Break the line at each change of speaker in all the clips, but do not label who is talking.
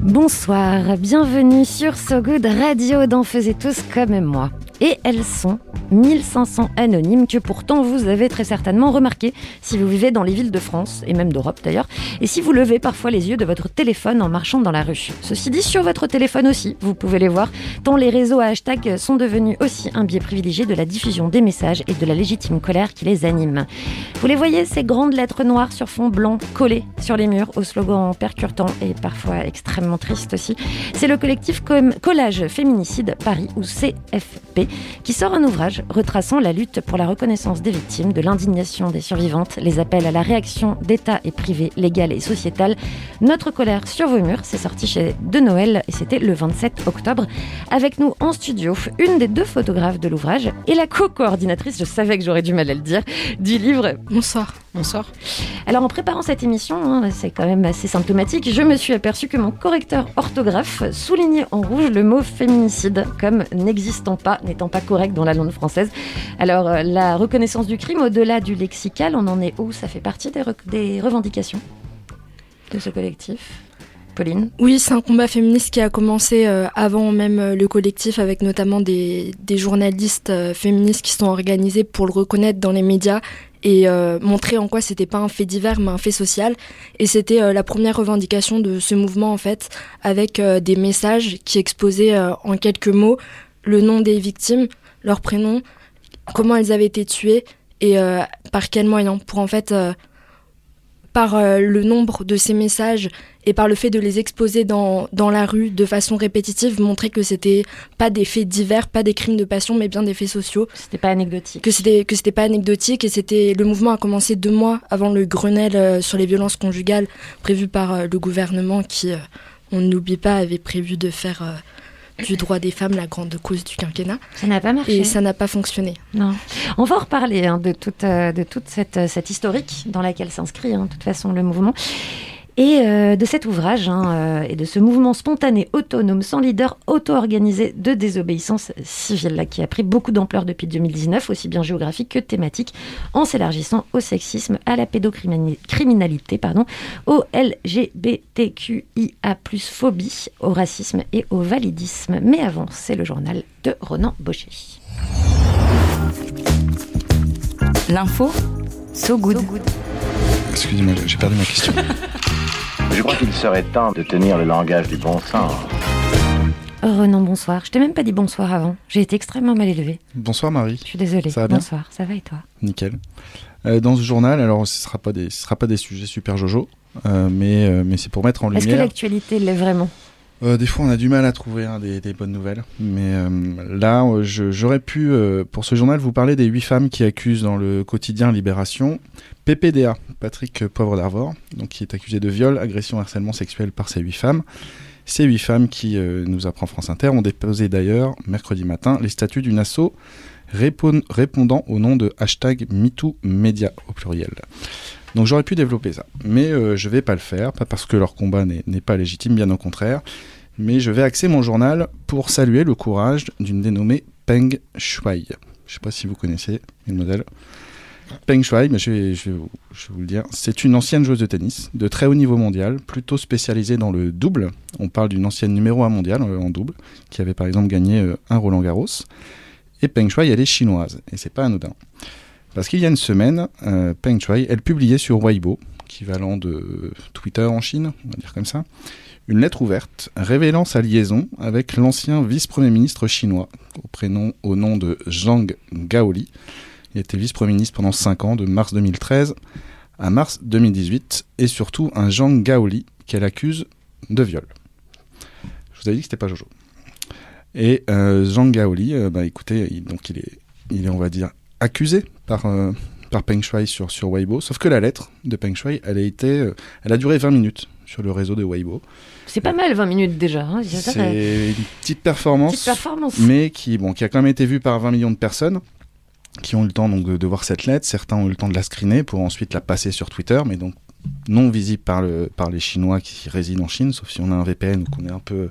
Bonsoir, bienvenue sur So Good Radio d'en Faisez tous comme moi. Et elles sont 1500 anonymes que pourtant vous avez très certainement remarqué si vous vivez dans les villes de France, et même d'Europe d'ailleurs, et si vous levez parfois les yeux de votre téléphone en marchant dans la rue. Ceci dit, sur votre téléphone aussi, vous pouvez les voir, tant les réseaux à hashtag sont devenus aussi un biais privilégié de la diffusion des messages et de la légitime colère qui les anime. Vous les voyez, ces grandes lettres noires sur fond blanc collées sur les murs, au slogan percutant et parfois extrêmement triste aussi. C'est le collectif Collage Féminicide Paris, ou CFP, qui sort un ouvrage retraçant la lutte pour la reconnaissance des victimes, de l'indignation des survivantes, les appels à la réaction d'État et privé, légale et sociétale. Notre colère sur vos murs, c'est sorti chez De Noël et c'était le 27 octobre. Avec nous en studio, une des deux photographes de l'ouvrage et la co-coordinatrice, je savais que j'aurais du mal à le dire, du livre.
Bonsoir. Bonsoir.
Alors en préparant cette émission, hein, c'est quand même assez symptomatique, je me suis aperçu que mon correcteur orthographe soulignait en rouge le mot féminicide comme n'existant pas, n'étant pas correct dans la langue française. Alors euh, la reconnaissance du crime, au-delà du lexical, on en est où? Ça fait partie des, revendications de ce collectif? Pauline?
Oui, c'est un combat féministe qui a commencé euh, avant même euh, le collectif, avec notamment des, journalistes féministes qui sont organisés pour le reconnaître dans les médias et montrer en quoi c'était pas un fait divers mais un fait social. Et c'était la première revendication de ce mouvement en fait, avec des messages qui exposaient en quelques mots le nom des victimes, leur prénom, comment elles avaient été tuées et euh, par quels moyens, pour en fait euh, par euh, le nombre de ces messages et par le fait de les exposer dans, dans la rue de façon répétitive, montrer que c'était pas des faits divers, pas des crimes de passion, mais bien des faits sociaux,
C'était pas anecdotique.
que c'était que c'était pas anecdotique et c'était le mouvement a commencé deux mois avant le Grenelle sur les violences conjugales prévu par le gouvernement qui, on n'oublie pas, avait prévu de faire du droit des femmes la grande cause du quinquennat
Ça n'a pas marché.
et ça n'a pas fonctionné.
Non. On va en reparler hein, de toute, euh, de toute cette, euh, cette historique dans laquelle s'inscrit hein, de toute façon le mouvement. Et euh, de cet ouvrage hein, euh, et de ce mouvement spontané, autonome, sans leader, auto-organisé de désobéissance civile, là, qui a pris beaucoup d'ampleur depuis 2019, aussi bien géographique que thématique, en s'élargissant au sexisme, à la pédocriminalité, pardon, au LGBTQIA+, phobie, au racisme et au validisme. Mais avant, c'est le journal de Ronan Baucher.
L'info, so good.
Excusez-moi, j'ai perdu ma question.
Je crois qu'il serait temps de tenir le langage du bon sens.
Oh, Renan, bonsoir. Je t'ai même pas dit bonsoir avant. J'ai été extrêmement mal élevée.
Bonsoir Marie,
Je suis désolée.
Ça va bien
bonsoir. Ça va et toi?
Nickel. Euh, dans ce journal, alors ce sera pas des, ce sera pas des sujets super jojo, euh, mais euh, mais c'est pour mettre en
Est-ce que
lumière.
l'actualité l'est vraiment?
Euh, des fois, on a du mal à trouver hein, des, bonnes nouvelles, mais euh, là, euh, j'aurais pu pour ce journal vous parler des huit femmes qui accusent dans le quotidien Libération PPDA, Patrick Poivre d'Arvor, donc qui est accusé de viol, agression, harcèlement sexuel par ces huit femmes. Ces huit femmes qui, nous apprend France Inter, ont déposé d'ailleurs mercredi matin les statuts d'une asso répon- répondant au nom de hashtag MeTooMedia au pluriel. Donc j'aurais pu développer ça, mais je vais pas le faire, pas parce que leur combat n'est pas légitime, bien au contraire, mais je vais axer mon journal pour saluer le courage d'une dénommée Peng Shuai. Je sais pas si vous connaissez le modèle. Peng Shuai, mais je vais, je vais vous, je vais vous le dire, c'est une ancienne joueuse de tennis de très haut niveau mondial, plutôt spécialisée dans le double. On parle d'une ancienne numéro 1 mondiale euh, en double, qui avait par exemple gagné euh, un Roland Garros. Et Peng Shuai, elle est chinoise, et c'est pas anodin. Parce qu'il y a une semaine, euh, Peng Shuai, elle publiait sur Weibo, équivalent de Twitter en Chine, on va dire comme ça, une lettre ouverte révélant sa liaison avec l'ancien vice-premier ministre chinois, au, prénom, au nom de Zhang Gaoli. Il était vice-premier ministre pendant 5 ans, de mars 2013 à mars 2018, et surtout un Zhang Gaoli qu'elle accuse de viol. Je vous avais dit que c'était pas Jojo. Et euh, Zhang Gaoli, euh, bah, écoutez, il, donc il est, il est, on va dire, accusé par, euh, par Peng Shuai sur, sur Weibo, sauf que la lettre de Peng euh, elle a duré 20 minutes sur le réseau de Weibo.
C'est pas mal 20 minutes déjà. hein.
C'est une petite performance,
Petite performance.
mais qui, bon, qui a quand même été vue par 20 millions de personnes qui ont eu le temps donc, de, de voir cette lettre. Certains ont eu le temps de la screener pour ensuite la passer sur Twitter, mais donc non visible par, le, par les Chinois qui résident en Chine, sauf si on a un VPN ou qu'on est un peu,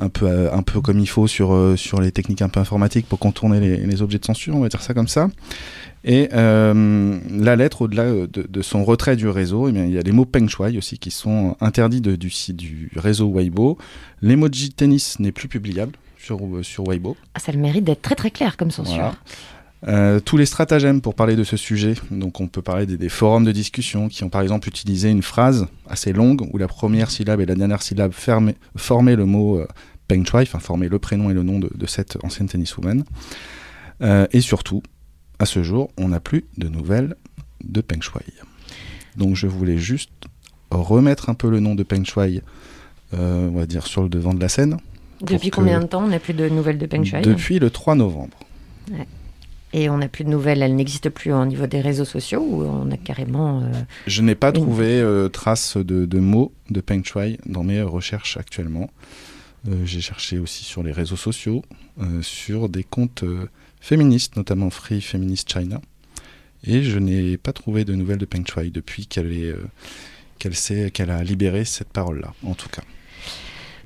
un peu, euh, un peu comme il faut sur, euh, sur les techniques un peu informatiques pour contourner les, les objets de censure, on va dire ça comme ça. Et euh, la lettre, au-delà de, de son retrait du réseau, eh bien, il y a les mots Peng Shui aussi qui sont interdits de- du, du réseau Weibo. L'emoji tennis n'est plus publiable sur, sur Weibo.
Ah, ça a le mérite d'être très très clair comme censure.
Voilà. Euh, tous les stratagèmes pour parler de ce sujet, donc on peut parler des, des forums de discussion qui ont par exemple utilisé une phrase assez longue où la première syllabe et la dernière syllabe formaient le mot euh, Peng Shui, enfin formaient le prénom et le nom de, de cette ancienne tenniswoman. Euh, et surtout, à ce jour, on n'a plus de nouvelles de Peng Shui. Donc je voulais juste remettre un peu le nom de Peng Shui, on va dire, sur le devant de la scène.
Depuis combien de temps on n'a plus de nouvelles de Peng Shui
Depuis le 3 novembre.
Et on n'a plus de nouvelles, elle n'existe plus au niveau des réseaux sociaux ou on a carrément. euh,
Je n'ai pas
Une-
trouvé euh, trace de, de mots de Peng Shui dans mes recherches actuellement. Euh, J'ai cherché aussi sur les réseaux sociaux, sur des comptes féministes, notamment Free Feminist China. Et je n'ai pas trouvé de nouvelles de Peng Shui depuis qu'elle est, euh, qu'elle s'est- qu'elle a libéré cette parole-là, en tout cas.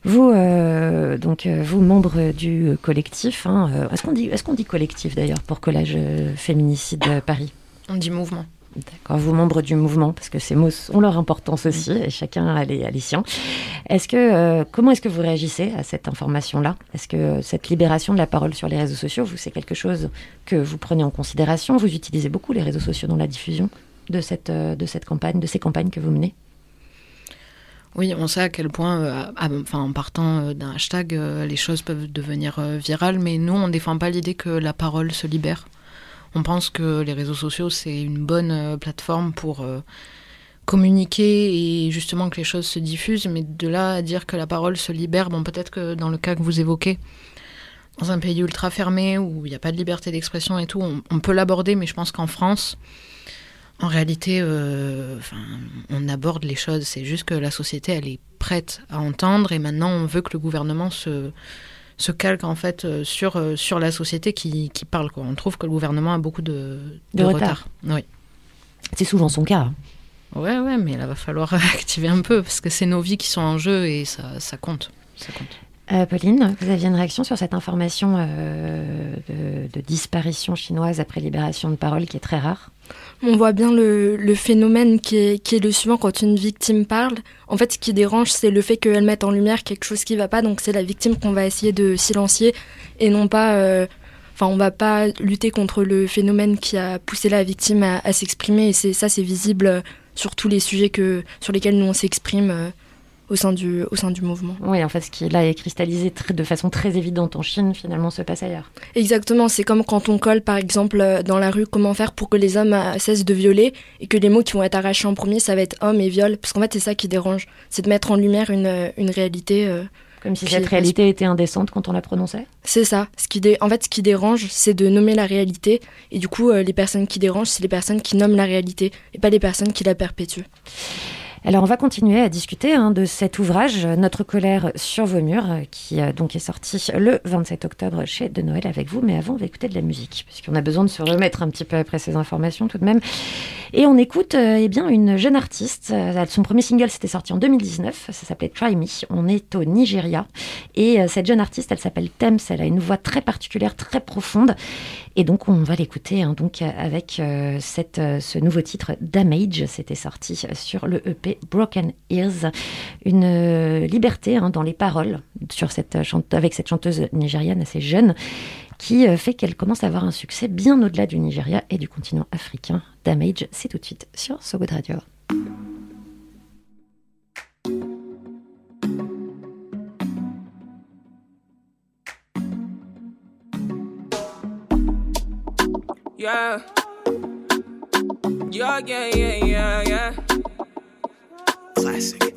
Vous, euh, donc, euh, vous, membres du collectif, hein, euh, est-ce qu'on dit, collectif d'ailleurs pour Collage Féminicide Paris?
On dit mouvement.
D'accord, vous, membres du mouvement, parce que ces mots ont leur importance aussi, et chacun a les, a les siens. Est-ce que, euh, comment est-ce que vous réagissez à cette information-là? Est-ce que cette libération de la parole sur les réseaux sociaux, vous, c'est quelque chose que vous prenez en considération? Vous utilisez beaucoup les réseaux sociaux dans la diffusion de cette, de cette campagne, de ces campagnes que vous menez?
Oui, on sait à quel point, euh, en partant euh, d'un hashtag, euh, les choses peuvent devenir virales, mais nous, on défend pas l'idée que la parole se libère. On pense que les réseaux sociaux, c'est une bonne plateforme pour communiquer et justement que les choses se diffusent, mais de là à dire que la parole se libère, bon, peut-être que dans le cas que vous évoquez, dans un pays ultra fermé où il n'y a pas de liberté d'expression et tout, on peut l'aborder, mais je pense qu'en France, en réalité, euh, enfin, on aborde les choses. C'est juste que la société, elle est prête à entendre et maintenant, on veut que le gouvernement se, se calque en fait euh, sur, euh, sur la société qui, qui parle. Quoi. On trouve que le gouvernement a beaucoup de,
De retard.
Oui.
C'est souvent son cas. hein.
Ouais, ouais, mais là, va falloir activer un peu parce que c'est nos vies qui sont en jeu et ça, ça compte. Ça compte.
Euh, Pauline, vous aviez une réaction sur cette information euh, de, de disparition chinoise après libération de parole qui est très rare?
On voit bien le, phénomène qui est, le suivant quand une victime parle. En fait, ce qui dérange, c'est le fait qu'elle mette en lumière quelque chose qui va pas. Donc, c'est la victime qu'on va essayer de silencier et non pas. euh, Enfin, on va pas lutter contre le phénomène qui a poussé la victime à, s'exprimer. Et ça, c'est visible euh, sur tous les sujets que, sur lesquels nous on s'exprime euh, au sein du, au sein du mouvement.
Oui, en fait, ce qui là est cristallisé très- de façon très évidente en Chine, finalement, se passe ailleurs.
Exactement, c'est comme quand on colle par exemple euh, dans la rue comment faire pour que les hommes euh, cessent de violer et que les mots qui vont être arrachés en premier ça va être homme et viol parce qu'en fait c'est ça qui dérange, c'est de mettre en lumière une, euh, une réalité. euh,
Comme si cette réalité était indécente quand on la prononçait
c'est ça, ce qui dé- en fait ce qui dérange c'est de nommer la réalité et du coup euh, les personnes qui dérangent c'est les personnes qui nomment la réalité et pas les personnes qui la perpétuent.
Alors, on va continuer à discuter hein, de cet ouvrage, Notre colère sur vos murs, qui euh, donc est sorti le 27 octobre chez De Noël avec vous. Mais avant, on va écouter de la musique, puisqu'on a besoin de se remettre un petit peu après ces informations tout de même. Et on écoute euh, eh bien une jeune artiste. Euh, Son premier single, c'était sorti en 2019. Ça s'appelait Try Me. On est au Nigeria. Et cette jeune artiste, elle s'appelle Thames. Elle a une voix très particulière, très profonde. Et donc, on va l'écouter hein, donc avec ce nouveau titre Damage. C'était sorti sur le EP Broken Ears. Une euh, liberté hein, dans les paroles sur cette, euh, avec cette chanteuse nigériane assez jeune qui euh, fait qu'elle commence à avoir un succès bien au-delà du Nigeria et du continent africain. Damage, c'est tout de suite sur So Good Radio.
Yeah, yeah, yeah, yeah, yeah.
Classic.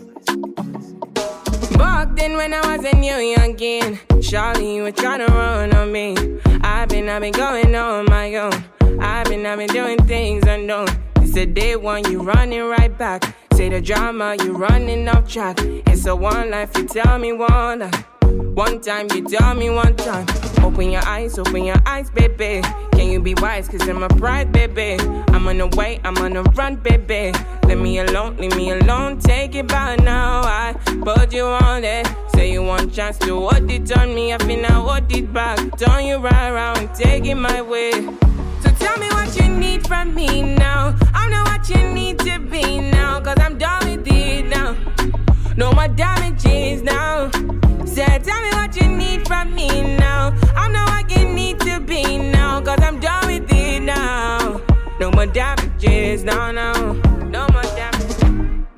Back then when I was a new youngin', Charlie, you were tryna run on me. I've been, I've been going on my own. I've been, I've been doing things unknown. It's a day one, you running right back. Say the drama, you running off track. It's a one life, you tell me one life. One time, you tell me one time. Open your eyes, open your eyes, baby. Can you be wise? Cause I'm a pride, baby. I'm on the way, I'm on the run, baby. Leave me alone, leave me alone. Take it by now. I put you on it. Say you want chance to hold it on me. I feel now hold it back. Turn you right around, take it my way. So tell me what you need from me now. I know what you need to be now. Cause I'm done with it now. No more damages now. Say, tell me what you need from me now. I know what you need to be now. Cause I'm done with it now. No more damages, no, no. No more damages.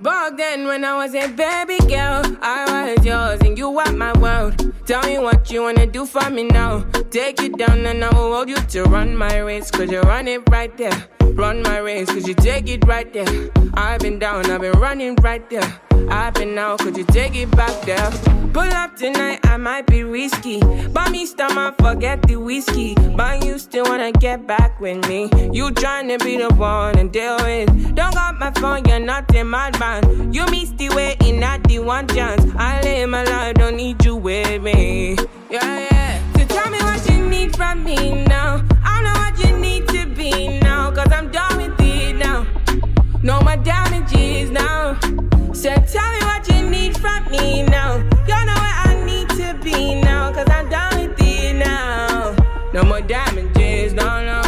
Back then, when I was a baby girl, I was yours and you were my world. Tell me what you wanna do for me now. Take it down and I will hold you to run my race. Cause you run it right there. Run my race, cause you take it right there. I've been down, I've been running right there. I've been out, could you take it back there? Pull up tonight, I might be risky. But me stomach, forget the whiskey. But you still wanna get back with me. You trying to be the one and deal with. Don't got my phone, you're not in my band. You miss the waiting at the one chance. I live my life, don't need you with me. Yeah, yeah. So tell me what you need from me now. I know what you need to be now. Cause I'm done with it now. No more damages now. So tell me what you need from me now. You know where I need to be now. Cause I'm done with it now. No more damages, no, no.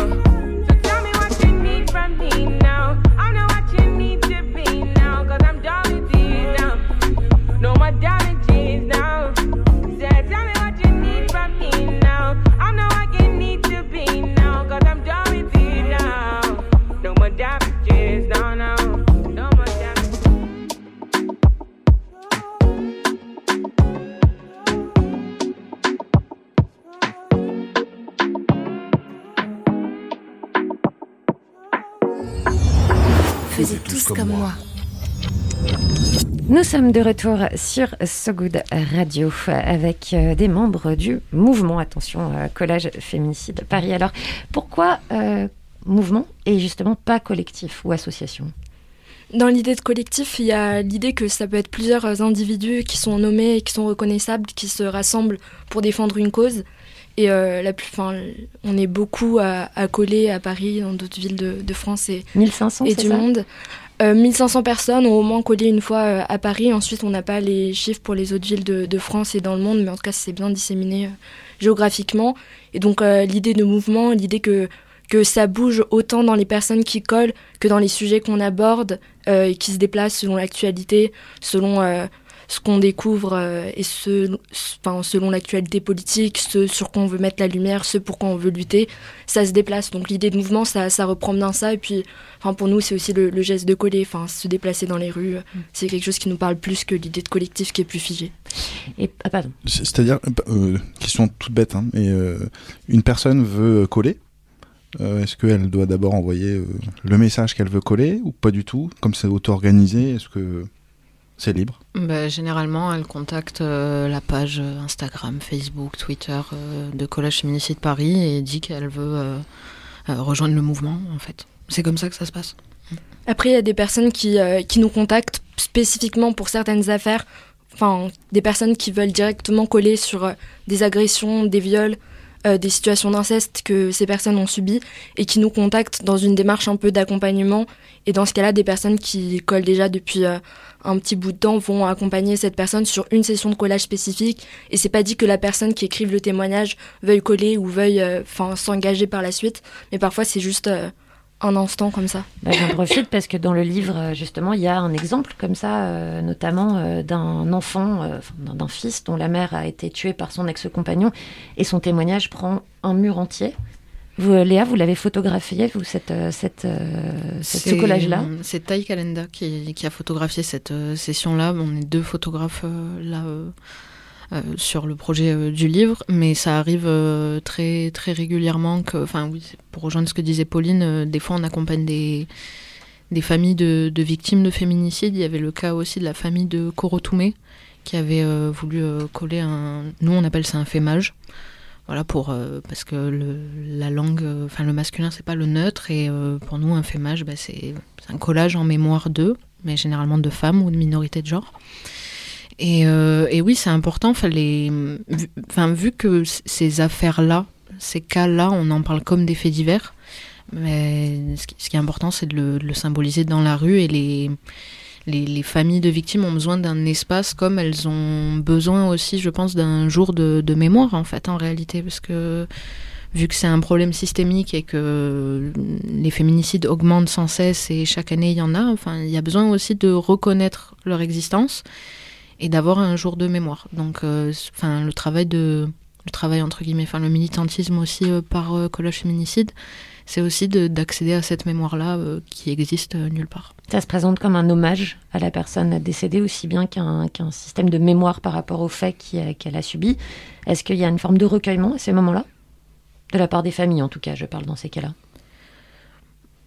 So tell me what you need from me now. I know what you need to be now. Cause I'm done with it now. No more damages now. So tell me what you need from me now. I know what you need to be now. Cause I'm done with it now. No more damages, no. No
Faisez tous comme moi.
Nous sommes de retour sur So Good Radio avec euh, des membres du mouvement, attention, euh, collage féminicide Paris. Alors, pourquoi euh, mouvement et justement pas collectif ou association?
Dans l'idée de collectif, il y a l'idée que ça peut être plusieurs individus qui sont nommés et qui sont reconnaissables, qui se rassemblent pour défendre une cause. Et euh, la plus, fin, on est beaucoup à, à coller à Paris, dans d'autres villes de, de France et,
1500,
et
c'est
du
ça
monde. Euh, 1500 personnes ont au moins collé une fois euh, à Paris. Ensuite, on n'a pas les chiffres pour les autres villes de, de France et dans le monde, mais en tout cas, c'est bien disséminé euh, géographiquement. Et donc, euh, l'idée de mouvement, l'idée que que ça bouge autant dans les personnes qui collent que dans les sujets qu'on aborde euh, et qui se déplacent selon l'actualité, selon euh, ce qu'on découvre euh, et ce, enfin, selon l'actualité politique, ce sur quoi on veut mettre la lumière, ce pour quoi on veut lutter, ça se déplace. Donc l'idée de mouvement, ça, ça reprend bien ça. Et puis, enfin, pour nous, c'est aussi le, le geste de coller, enfin, se déplacer dans les rues. C'est quelque chose qui nous parle plus que l'idée de collectif qui est plus figée.
Et, ah, pardon.
C'est- C'est-à-dire, euh, question toute bête, hein, mais euh, une personne veut coller. euh, Est-ce qu'elle doit d'abord envoyer euh, le message qu'elle veut coller ou pas du tout Comme c'est auto-organisé, est-ce que c'est libre
Bah, généralement, elle contacte euh, la page euh, Instagram, Facebook, Twitter euh, de Collage Féminicide Paris et dit qu'elle veut euh, euh, rejoindre le mouvement, en fait. C'est comme ça que ça se passe.
Après, il y a des personnes qui, euh, qui nous contactent spécifiquement pour certaines affaires. Enfin, des personnes qui veulent directement coller sur euh, des agressions, des viols, euh, des situations d'inceste que ces personnes ont subies et qui nous contactent dans une démarche un peu d'accompagnement. Et dans ce cas-là, des personnes qui collent déjà depuis euh, un petit bout de temps vont accompagner cette personne sur une session de collage spécifique. Et c'est pas dit que la personne qui écrive le témoignage veuille coller ou veuille euh, enfin s'engager par la suite. Mais parfois, c'est juste euh, un instant comme ça.
Bah, J'en profite parce que dans le livre, euh, justement, il y a un exemple comme ça, notamment d'un enfant, d'un fils dont la mère a été tuée par son ex-compagnon et son témoignage prend un mur entier. Vous, euh, Léa, vous l'avez photographié, vous, cette, euh, cette, euh, cette- ce
C'est-
collage-là
C'est Tai Kalenda qui, qui a photographié cette euh, session-là. On est deux photographes euh, là euh, euh, sur le projet euh, du livre, mais ça arrive euh, très très régulièrement. Que, enfin oui, pour rejoindre ce que disait Pauline, euh, des fois on accompagne des des familles de, de victimes de féminicide. Il y avait le cas aussi de la famille de Korotoumé qui avait euh, voulu euh, coller un. Nous on appelle ça un fémage. Voilà pour euh, parce que le, la langue, euh, enfin le masculin c'est pas le neutre et euh, pour nous un fémage bah, c'est un collage en mémoire d'eux. mais généralement de femmes ou de minorités de genre. Et, oui, c'est important. Fallait, vu, vu que ces affaires-là, ces cas-là, on en parle comme des faits divers. Mais ce qui, est important, c'est de de le symboliser dans la rue et les, les, les, familles de victimes ont besoin d'un espace comme elles ont besoin aussi, je pense, d'un jour de, de, mémoire en fait, en réalité, parce que vu que c'est un problème systémique et que les féminicides augmentent sans cesse et chaque année il y en a, enfin, il y a besoin aussi de reconnaître leur existence et d'avoir un jour de mémoire. Donc, euh, enfin, le travail de, le travail entre guillemets, enfin, le militantisme aussi euh, par euh, collage féminicide, c'est aussi d'accéder à cette mémoire-là euh, qui existe nulle part.
Ça se présente comme un hommage à la personne décédée aussi bien qu'un qu système de mémoire par rapport aux faits qu'elle qu a subis. Est-ce qu'il y a une forme de recueillement à ces moments-là? De la part des familles en tout cas, je parle dans ces cas-là.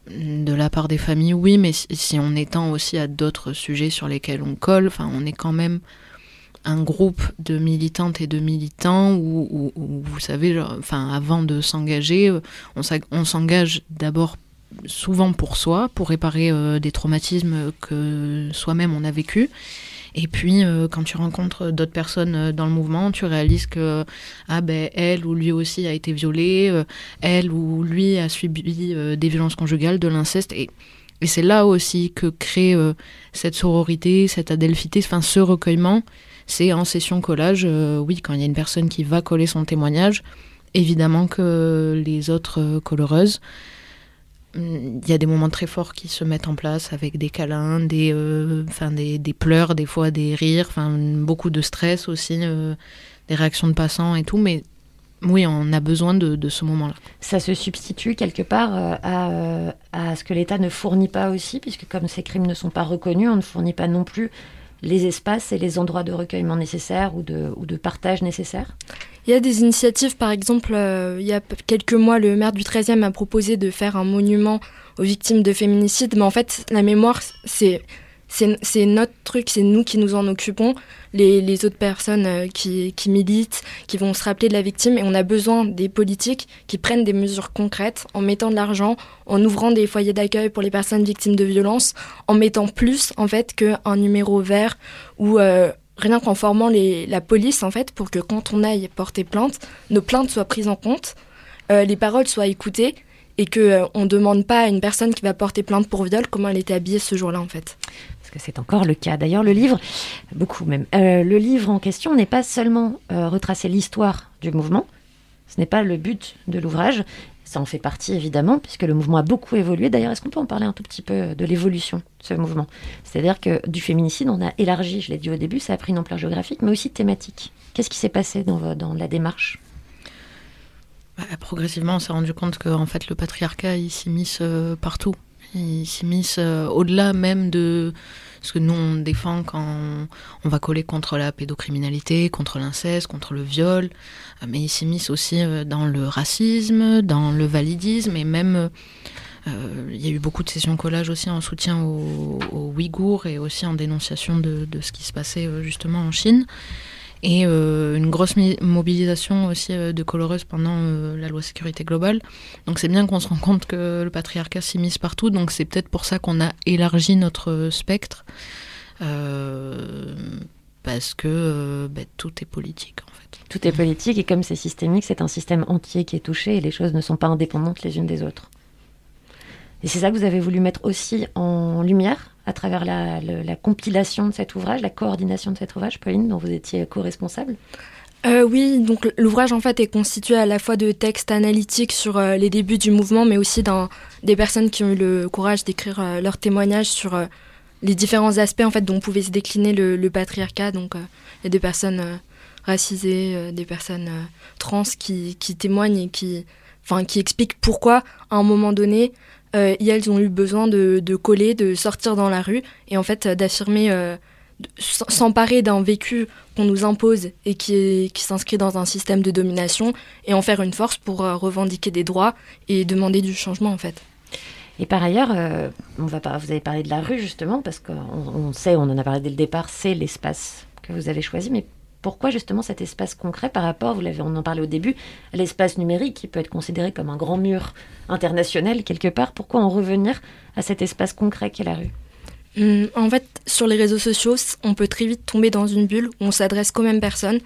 De la part des familles, oui, mais si, si on étend aussi à d'autres sujets sur lesquels on colle, enfin, on est quand même un groupe de militantes et de militants où, vous savez, enfin, avant de s'engager, on s'engage d'abord souvent pour soi, pour réparer euh, des traumatismes que soi-même on a vécu. Et puis, euh, quand tu rencontres d'autres personnes euh, dans le mouvement, tu réalises que ah ben elle ou lui aussi a été violé, euh, elle ou lui a subi des violences conjugales, de l'inceste. Et, c'est là aussi que crée cette sororité, cette adelphité, enfin ce recueillement. C'est en session collage, euh, oui, quand il y a une personne qui va coller son témoignage, évidemment que les autres coloreuses il y a des moments très forts qui se mettent en place avec des câlins, des, euh, des, pleurs, des fois des rires, beaucoup de stress aussi, euh, des réactions de passants et tout. Mais oui, on a besoin de, ce moment-là.
Ça se substitue quelque part euh, à ce que l'État ne fournit pas aussi, puisque comme ces crimes ne sont pas reconnus, on ne fournit pas non plus les espaces et les endroits de recueillement nécessaires ou de, partage nécessaires
Il y a des initiatives, par exemple, euh, il y a quelques mois, le maire du 13e a proposé de faire un monument aux victimes de féminicide, mais en fait, la mémoire, c'est c'est notre truc, c'est nous qui nous en occupons, les, autres personnes euh, qui, militent, qui vont se rappeler de la victime, et on a besoin des politiques qui prennent des mesures concrètes en mettant de l'argent, en ouvrant des foyers d'accueil pour les personnes victimes de violences, en mettant plus en fait qu'un numéro vert ou euh, rien qu'en formant la police en fait pour que quand on aille porter plainte, nos plaintes soient prises en compte, euh, les paroles soient écoutées et que euh, on demande pas à une personne qui va porter plainte pour viol comment elle était habillée ce jour-là en fait
parce que c'est encore le cas. D'ailleurs, le livre, beaucoup même, euh, le livre en question n'est pas seulement euh, retracer l'histoire du mouvement, ce n'est pas le but de l'ouvrage, ça en fait partie évidemment, puisque le mouvement a beaucoup évolué. D'ailleurs, est-ce qu'on peut en parler un tout petit peu de l'évolution de ce mouvement? C'est-à-dire que du féminicide, on a élargi, je l'ai dit au début, ça a pris une ampleur géographique, mais aussi thématique. Qu'est-ce qui s'est passé dans, la démarche?
Bah, Progressivement, on s'est rendu compte que en fait, le patriarcat, s'immisce euh, partout. Il s'immisce euh, au-delà même de ce que nous on défend quand on va coller contre la pédocriminalité, contre l'inceste, contre le viol, mais il s'immisce aussi euh, dans le racisme, dans le validisme et même euh, il y a eu beaucoup de sessions collage aussi en soutien aux, aux Ouïghours et aussi en dénonciation de, de, ce qui se passait euh, justement en Chine et euh, une grosse mobilisation aussi euh, de coloreuses pendant euh, la loi sécurité globale. Donc c'est bien qu'on se rend compte que le patriarcat s'immisce partout, donc c'est peut-être pour ça qu'on a élargi notre spectre, parce que bah, tout est politique en fait.
Tout est politique et comme c'est systémique, c'est un système entier qui est touché et les choses ne sont pas indépendantes les unes des autres. Et c'est ça que vous avez voulu mettre aussi en lumière? À travers la, la, la, compilation de cet ouvrage, la coordination de cet ouvrage, Pauline, dont vous étiez co-responsable
euh, oui, donc l'ouvrage en fait est constitué à la fois de textes analytiques sur euh, les débuts du mouvement, mais aussi des personnes qui ont eu le courage d'écrire euh, leurs témoignages sur euh, les différents aspects en fait dont pouvait se décliner le, patriarcat. Donc il y a des personnes racisées, des personnes trans qui, qui témoignent et qui, enfin, qui expliquent pourquoi à un moment donné euh, elles ont eu besoin de, coller, de sortir dans la rue et en fait d'affirmer, euh, s'emparer d'un vécu qu'on nous impose et qui, s'inscrit dans un système de domination et en faire une force pour euh, revendiquer des droits et demander du changement en fait.
Et par ailleurs, euh, on va pas, vous avez parlé de la rue justement parce qu'on on sait, on en a parlé dès le départ, c'est l'espace que vous avez choisi, mais pourquoi justement cet espace concret par rapport, vous l'avez, on en parlait au début, à l'espace numérique qui peut être considéré comme un grand mur international quelque part Pourquoi en revenir à cet espace concret qu'est la rue?
Hum, En fait, sur les réseaux sociaux, on peut très vite tomber dans une bulle où on s'adresse qu'aux mêmes personnes,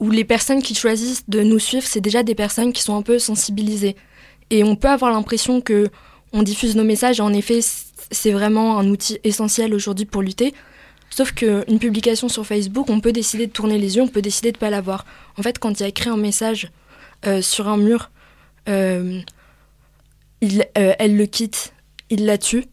où les personnes qui choisissent de nous suivre, c'est déjà des personnes qui sont un peu sensibilisées. Et on peut avoir l'impression que on diffuse nos messages, et en effet, c'est vraiment un outil essentiel aujourd'hui pour lutter. Sauf qu'une publication sur Facebook, on peut décider de tourner les yeux, on peut décider de ne pas la voir. En fait, quand il y a écrit un message euh, sur un mur, euh, euh, elle le quitte, il la tue.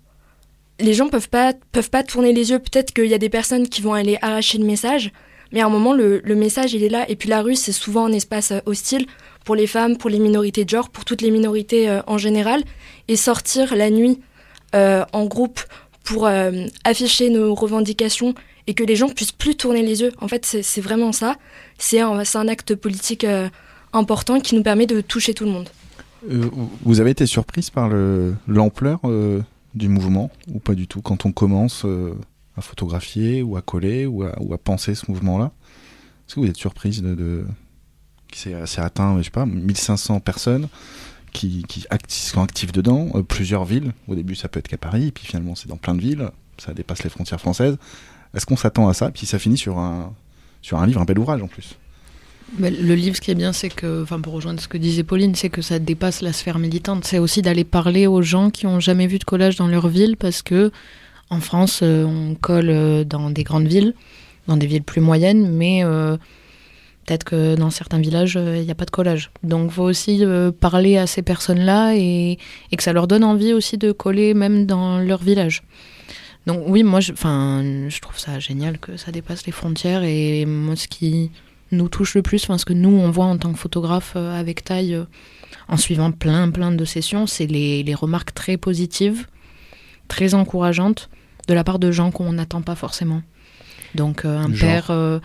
Les gens peuvent pas peuvent pas tourner les yeux. Peut-être qu'il y a des personnes qui vont aller arracher le message, mais à un moment le, message il est là. Et puis la rue c'est souvent un espace hostile pour les femmes, pour les minorités de genre, pour toutes les minorités en général. Et sortir la nuit en groupe pour euh, afficher nos revendications et que les gens puissent plus tourner les yeux. En fait c'est vraiment ça. C'est un, acte politique euh, important qui nous permet de toucher tout le monde.
Euh, vous avez été surprise par le- l'ampleur du mouvement ou pas du tout quand on commence à photographier ou à coller ou à, penser ce mouvement-là? Est-ce que vous êtes surprise de, de... atteint, je sais pas, 1500 personnes qui, qui, sont actives dedans, euh, plusieurs villes. Au début, ça peut être qu'à Paris, puis finalement, c'est dans plein de villes. Ça dépasse les frontières françaises. Est-ce qu'on s'attend à ça? Puis ça finit sur un, sur un livre, un bel ouvrage en plus.
Le livre, ce qui est bien, c'est que, enfin, pour rejoindre ce que disait Pauline, c'est que ça dépasse la sphère militante. C'est aussi d'aller parler aux gens qui ont jamais vu de collage dans leur ville, parce que en France, euh, on colle euh, dans des grandes villes, dans des villes plus moyennes, mais peut-être que dans certains villages, euh, il n'y a pas de collage. Donc, il faut aussi euh, parler à ces personnes-là et, et que ça leur donne envie aussi de coller même dans leur village. Donc oui, moi, je, je trouve ça génial que ça dépasse les frontières et moi, ce qui nous touche le plus, ce que nous on voit en tant que photographe euh, avec taille, en suivant plein plein de sessions, c'est les, les remarques très positives, très encourageantes de la part de gens qu'on n'attend pas forcément. Donc euh, un
Genre
père, euh,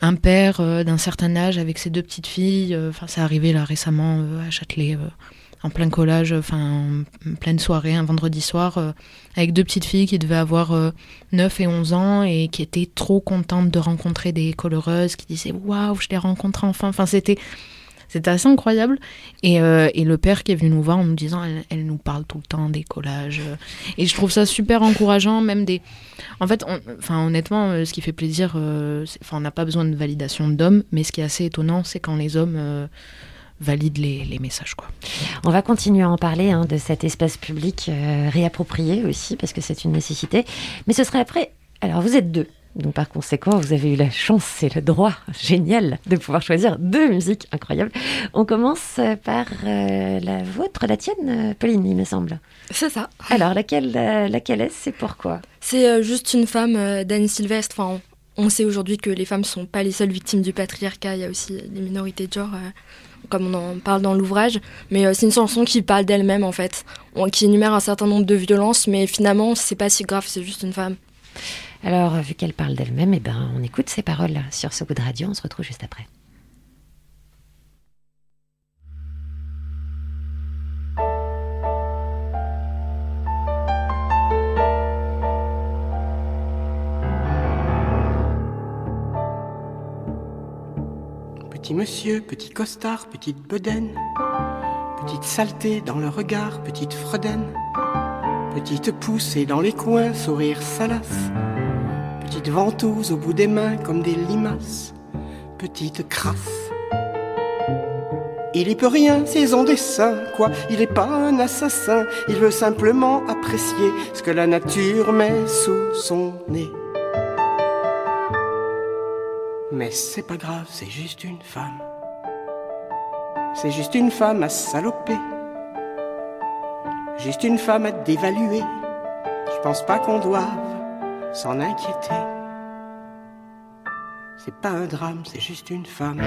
un père euh, d'un certain âge avec ses deux petites filles, euh, enfin c'est arrivé là récemment euh, à Châtelet. en plein collage, enfin en pleine soirée, un vendredi soir, avec deux petites filles qui devaient avoir euh, 9 et 11 ans et qui étaient trop contentes de rencontrer des coloreuses, qui disaient waouh, je les rencontre enfin. Enfin, c'était c'était assez incroyable. Et, euh, et le père qui est venu nous voir en nous disant elle, elle nous parle tout le temps des collages. euh. Et je trouve ça super encourageant, même des. En fait, enfin, honnêtement, euh, ce qui fait plaisir, enfin, on n'a pas besoin de validation d'hommes, mais ce qui est assez étonnant, c'est quand les hommes. valident les, les messages quoi.
On va continuer à en parler hein, de cet espace public réapproprié aussi, parce que c'est une nécessité. Mais ce serait après. Alors, vous êtes deux. Donc, par conséquent, vous avez eu la chance et le droit génial de pouvoir choisir deux musiques incroyables. On commence par euh, la vôtre, la tienne, Pauline, il me semble.
C'est ça.
Alors, laquelle, euh, laquelle est-ce et pourquoi?
C'est euh, juste une femme euh, d'Anne Sylvestre. Enfin, on, on sait aujourd'hui que les femmes sont pas les seules victimes du patriarcat. Il y a aussi les minorités de genre, comme on en parle dans l'ouvrage. Mais c'est une chanson qui parle d'elle-même en fait, qui énumère un certain nombre de violences, mais finalement c'est pas si grave. C'est juste une femme.
Alors, vu qu'elle parle d'elle-même, eh ben, on écoute ses paroles sur ce goût de radio. On se retrouve juste après.
Petit monsieur, petit costard, petite bedaine, petite saleté dans le regard, petite fredaine, petite poussée dans les coins, sourire salace, petite ventouse au bout des mains comme des limaces, petite crasse. Il y peut rien, c'est son dessin, quoi. Il est pas un assassin, il veut simplement apprécier ce que la nature met sous son nez. Mais c'est pas grave, c'est juste une femme. C'est juste une femme à saloper. Juste une femme à dévaluer. Je pense pas qu'on doive s'en inquiéter. C'est pas un drame, c'est juste une femme.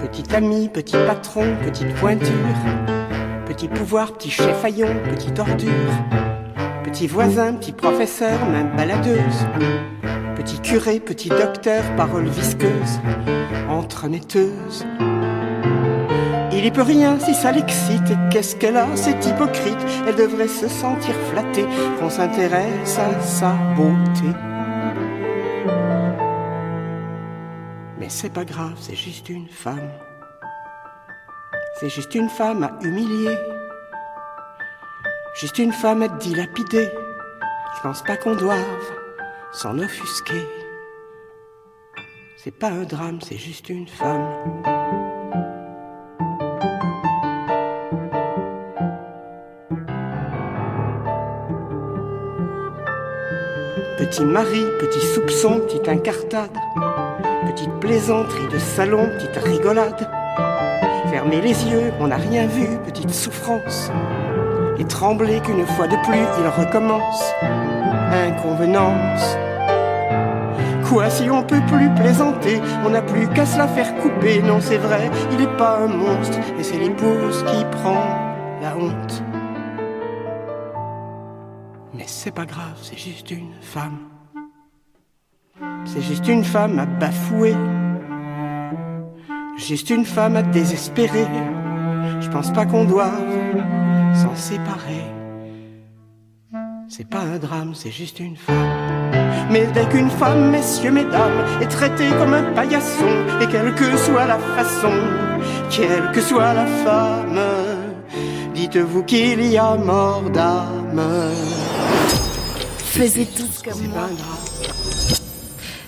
Petit ami, petit patron, petite pointure. Petit pouvoir, petit chef haillon, petite ordure. Petit voisin, petit professeur, même baladeuse. Petit curé, petit docteur, parole visqueuse, entremetteuse. Il y peut rien si ça l'excite. Qu'est-ce qu'elle a, c'est hypocrite? Elle devrait se sentir flattée qu'on s'intéresse à sa beauté. Mais c'est pas grave, c'est juste une femme. C'est juste une femme à humilier. Juste une femme à dilapider. Je pense pas qu'on doive s'en offusquer. C'est pas un drame, c'est juste une femme. Petit mari, petit soupçon, petite incartade, petite plaisanterie de salon, petite rigolade. Fermez les yeux, on n'a rien vu, petite souffrance. Et trembler qu'une fois de plus il recommence. Inconvenance. Quoi si on peut plus plaisanter, on n'a plus qu'à se la faire couper. Non, c'est vrai, il est pas un monstre, et c'est l'épouse qui prend la honte. C'est pas grave, c'est juste une femme. C'est juste une femme à bafouer. Juste une femme à désespérer. Je pense pas qu'on doive s'en séparer. C'est pas un drame, c'est juste une femme. Mais dès qu'une femme, messieurs, mesdames, est traitée comme un paillasson, et quelle que soit la façon, quelle que soit la femme, dites-vous qu'il y a mort d'âme.
Faisez tous comme moi.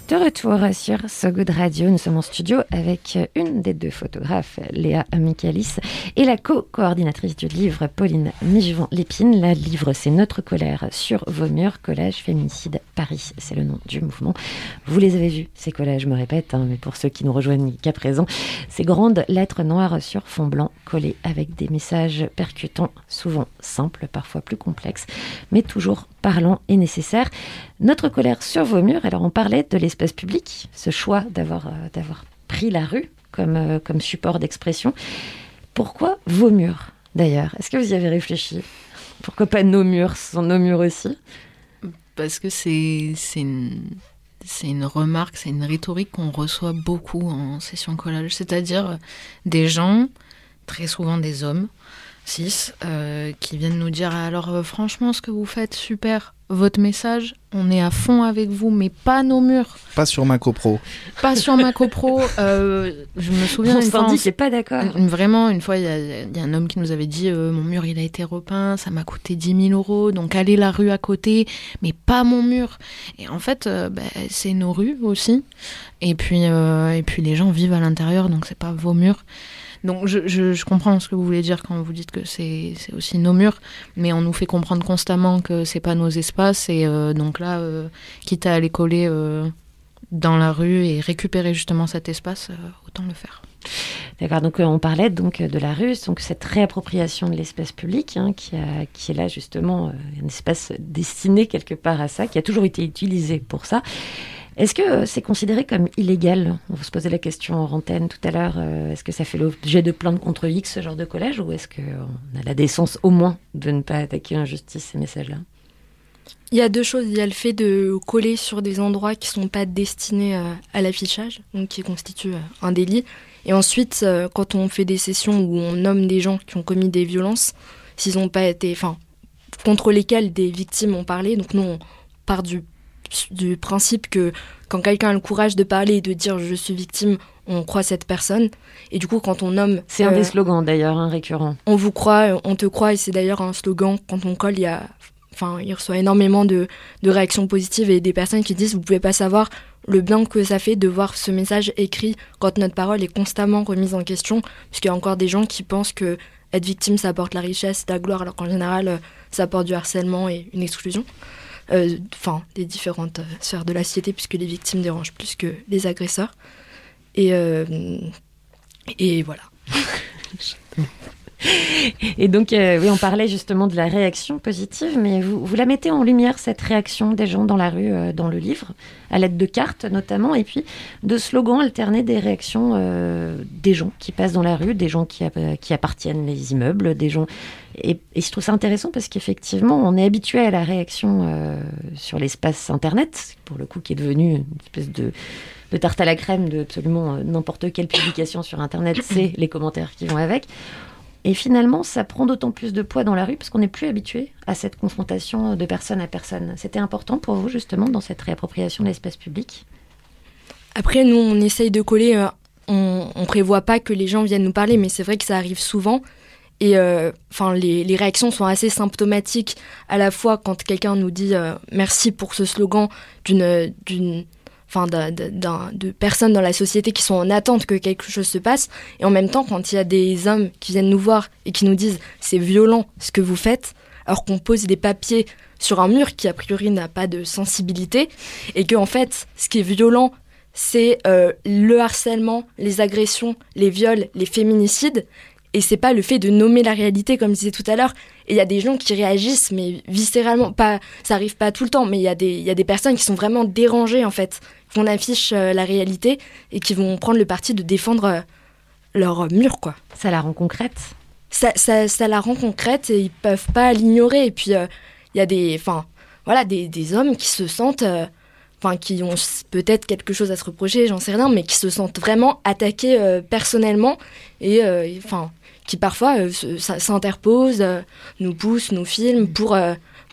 De retour sur So Good Radio, nous sommes en studio avec une des deux photographes, Léa Michaelis, et la co-coordinatrice du livre, Pauline Mijevant-Lépine. La livre, c'est Notre colère sur vos murs, collage féminicide Paris, c'est le nom du mouvement. Vous les avez vus, ces collages, je me répète, hein, mais pour ceux qui nous rejoignent qu'à présent, ces grandes lettres noires sur fond blanc collées avec des messages percutants, souvent simples, parfois plus complexes, mais toujours parlants et nécessaires. Notre colère sur vos murs, alors on parlait de l'espace public, ce choix d'avoir euh, d'avoir pris la rue comme, euh, comme support d'expression. Pourquoi vos murs d'ailleurs? Est-ce que vous y avez réfléchi? Pourquoi pas nos murs? Ce sont nos murs aussi.
Parce que c'est une, une remarque, c'est une rhétorique qu'on reçoit beaucoup en session collage, c'est-à-dire euh, des gens, très souvent des hommes, cis, euh, qui viennent nous dire alors franchement ce que vous faites super, votre message, on est à fond avec vous, mais pas nos murs,
Pas sur ma copro.
pas sur ma copro. Euh, je me souviens
On
une fois,
syndic n'est pas d'accord.
Vraiment, une fois, il y, a- il y a un homme qui nous avait dit euh, Mon mur, il a été repeint, ça m'a coûté 10 000 euros, donc allez la rue à côté, mais pas mon mur. Et en fait, euh, bah, c'est nos rues aussi. Et puis, euh, et puis les gens vivent à l'intérieur, donc c'est pas vos murs. Donc je, je- comprends ce que vous voulez dire quand vous dites que c'est aussi nos murs, mais on nous fait comprendre constamment que c'est pas nos espaces. Et euh, donc là, euh, quitte à aller coller euh, dans la rue et récupérer justement cet espace, autant le faire.
D'accord, donc on parlait donc de la rue, donc cette réappropriation de l'espace public hein, qui, qui est là justement un espace destiné quelque part à ça, qui a toujours été utilisé pour ça. Est-ce que euh, c'est considéré comme illégal? On se posait la question en antenne tout à l'heure. euh, est-ce que ça fait l'objet de plaintes contre X, ce genre de collège, ou est-ce qu'on a la décence au moins de ne pas attaquer en justice ces messages-là?
Il y a deux choses. Il y a le fait de coller sur des endroits qui sont pas destinés euh, à l'affichage, donc qui constituent euh, un délit. Et ensuite, euh, quand on fait des sessions où on nomme des gens qui ont commis des violences, s'ils n'ont pas été, enfin, contre lesquels des victimes ont parlé. Donc nous, on part du, du principe que quand quelqu'un a le courage de parler et de dire je suis victime, on croit cette personne. Et du coup, quand on nomme,
C'est un
euh,
des slogans d'ailleurs, un récurrent.
on vous croit, euh, on te croit, et c'est d'ailleurs un slogan. Quand on colle, il y a, enfin, il reçoit énormément de, de réactions positives et des personnes qui disent vous pouvez pas savoir le bien que ça fait de voir ce message écrit quand notre parole est constamment remise en question, puisqu'il y a encore des gens qui pensent que être victime ça apporte la richesse, la gloire, alors qu'en général euh, ça apporte du harcèlement et une exclusion. Euh, Enfin, des différentes euh, sphères de la société, puisque les victimes dérangent plus que les agresseurs. Et, euh, et voilà.
Et donc, oui, on parlait justement de la réaction positive, mais vous, vous la mettez en lumière, cette réaction des gens dans la rue, dans le livre, à l'aide de cartes notamment, et puis de slogans alternés des réactions des gens qui passent dans la rue, des gens qui, qui appartiennent les immeubles, des gens... Et, et je trouve ça intéressant parce qu'effectivement, on est habitué à la réaction euh, sur l'espace Internet, pour le coup, qui est devenu une espèce de de tarte à la crème de absolument euh, n'importe quelle publication sur Internet, c'est les commentaires qui vont avec. Et finalement, ça prend d'autant plus de poids dans la rue parce qu'on n'est plus habitué à cette confrontation de personne à personne. C'était important pour vous, justement, dans cette réappropriation de l'espace public?
Après, nous, on essaye de coller. euh, on, on prévoit pas que les gens viennent nous parler, mais c'est vrai que ça arrive souvent. Et euh, enfin, les, réactions sont assez symptomatiques à la fois quand quelqu'un nous dit euh, merci pour ce slogan d'une d'une enfin de personnes dans la société qui sont en attente que quelque chose se passe et en même temps quand il y a des hommes qui viennent nous voir et qui nous disent c'est violent ce que vous faites alors qu'on pose des papiers sur un mur qui a priori n'a pas de sensibilité et que en fait ce qui est violent c'est euh, le harcèlement, les agressions, les viols, les féminicides et c'est pas le fait de nommer la réalité comme je disais tout à l'heure. Et il y a des gens qui réagissent mais viscéralement pas ça arrive pas tout le temps mais il y a des il y a des personnes qui sont vraiment dérangées en fait qu'on affiche euh, la réalité et qui vont prendre le parti de défendre euh, leur mur quoi.
Ça la rend concrète?
Ça, ça, ça la rend concrète et ils peuvent pas l'ignorer. Et puis il y a des, enfin, voilà, des, des, hommes qui se sentent, euh, enfin, qui ont peut-être quelque chose à se reprocher, j'en sais rien, mais qui se sentent vraiment attaqués euh, personnellement. Et, euh, enfin, qui parfois s'interposent, nous poussent, nous filment pour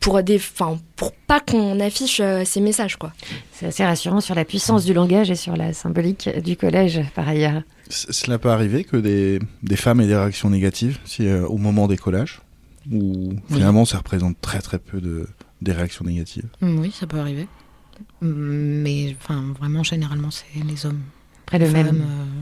pour des, enfin, pour pas qu'on affiche ces messages, quoi.
C'est assez rassurant sur la puissance du langage et sur la symbolique du collège, par ailleurs.
Cela peut arriver que des, des femmes aient des réactions négatives si, au moment des collages ou finalement ça représente très très peu de des réactions négatives?
Mm, oui, ça peut arriver. Mm, mais enfin, vraiment, généralement, c'est les hommes.
Après, le même, euh,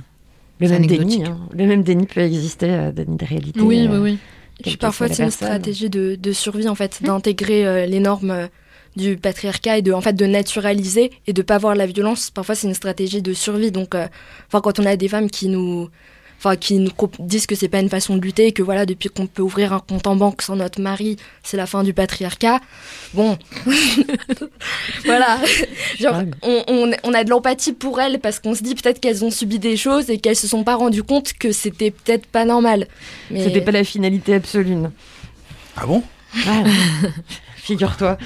le, même déni, hein. le même déni peut exister, euh, déni de réalité.
Oui, oui, oui. puis parfois, c'est une stratégie de, de, survie, en fait, d'intégrer euh, les normes du patriarcat et de en fait de naturaliser et de pas voir la violence parfois c'est une stratégie de survie donc enfin quand on a des femmes qui nous enfin qui nous disent que c'est pas une façon de lutter, que voilà depuis qu'on peut ouvrir un compte en banque sans notre mari, c'est la fin du patriarcat. Bon, voilà, genre on, on, a de l'empathie pour elles parce qu'on se dit peut-être qu'elles ont subi des choses et qu'elles se sont pas rendues compte que c'était peut-être pas normal.
Mais... C'était pas la finalité absolue.
Ah bon?
figure-toi.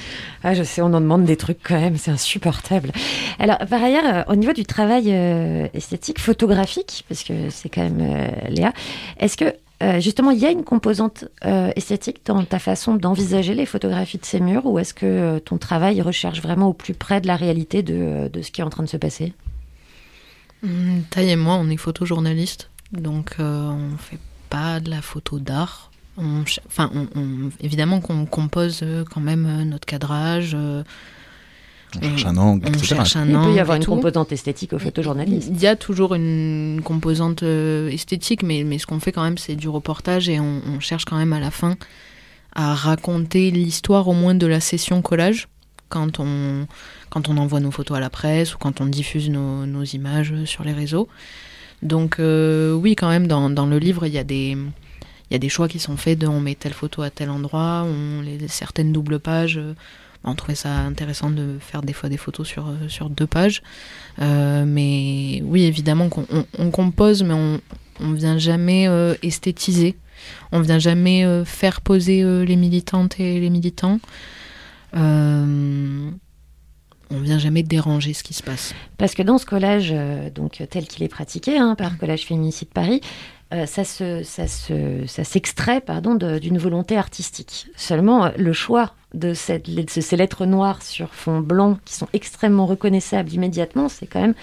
Ah, je sais, on en demande des trucs quand même, c'est insupportable. Alors, par ailleurs, euh, au niveau du travail euh, esthétique, photographique, parce que c'est quand même euh, Léa, est-ce que justement il y a une composante esthétique dans ta façon d'envisager les photographies de ces murs, ou est-ce que ton travail recherche vraiment au plus près de la réalité de, de ce qui est en train de se passer?
Mmh, et moi, on est photojournaliste, donc on fait pas de la photo d'art enfin, évidemment qu'on compose euh, quand même euh, notre cadrage.
Euh, on cherche un angle,
on cherche un Il peut y avoir une composante esthétique au photojournalisme.
Il y a toujours une composante esthétique, mais, mais ce qu'on fait quand même, c'est du reportage et on, cherche quand même à la fin à raconter l'histoire au moins de la session collage quand on, quand on envoie nos photos à la presse ou quand on diffuse nos, nos images sur les réseaux. Donc oui, quand même, dans, dans le livre, il y a des il y a des choix qui sont faits de on met telle photo à tel endroit, on les certaines doubles pages. Euh, on trouvait ça intéressant de faire des fois des photos sur, euh, sur deux pages. Euh, mais oui, évidemment qu'on on, compose, mais on, on vient jamais esthétiser. On vient jamais faire poser les militantes et les militants. on vient jamais déranger ce qui se passe.
Parce que dans ce collège, donc tel qu'il est pratiqué hein, par Collège Féminicide Paris, euh, ça se, ça se, ça s'extrait pardon d'une volonté artistique. Seulement euh, le choix de, cette, ces lettres noires sur fond blanc qui sont extrêmement reconnaissables immédiatement, c'est quand même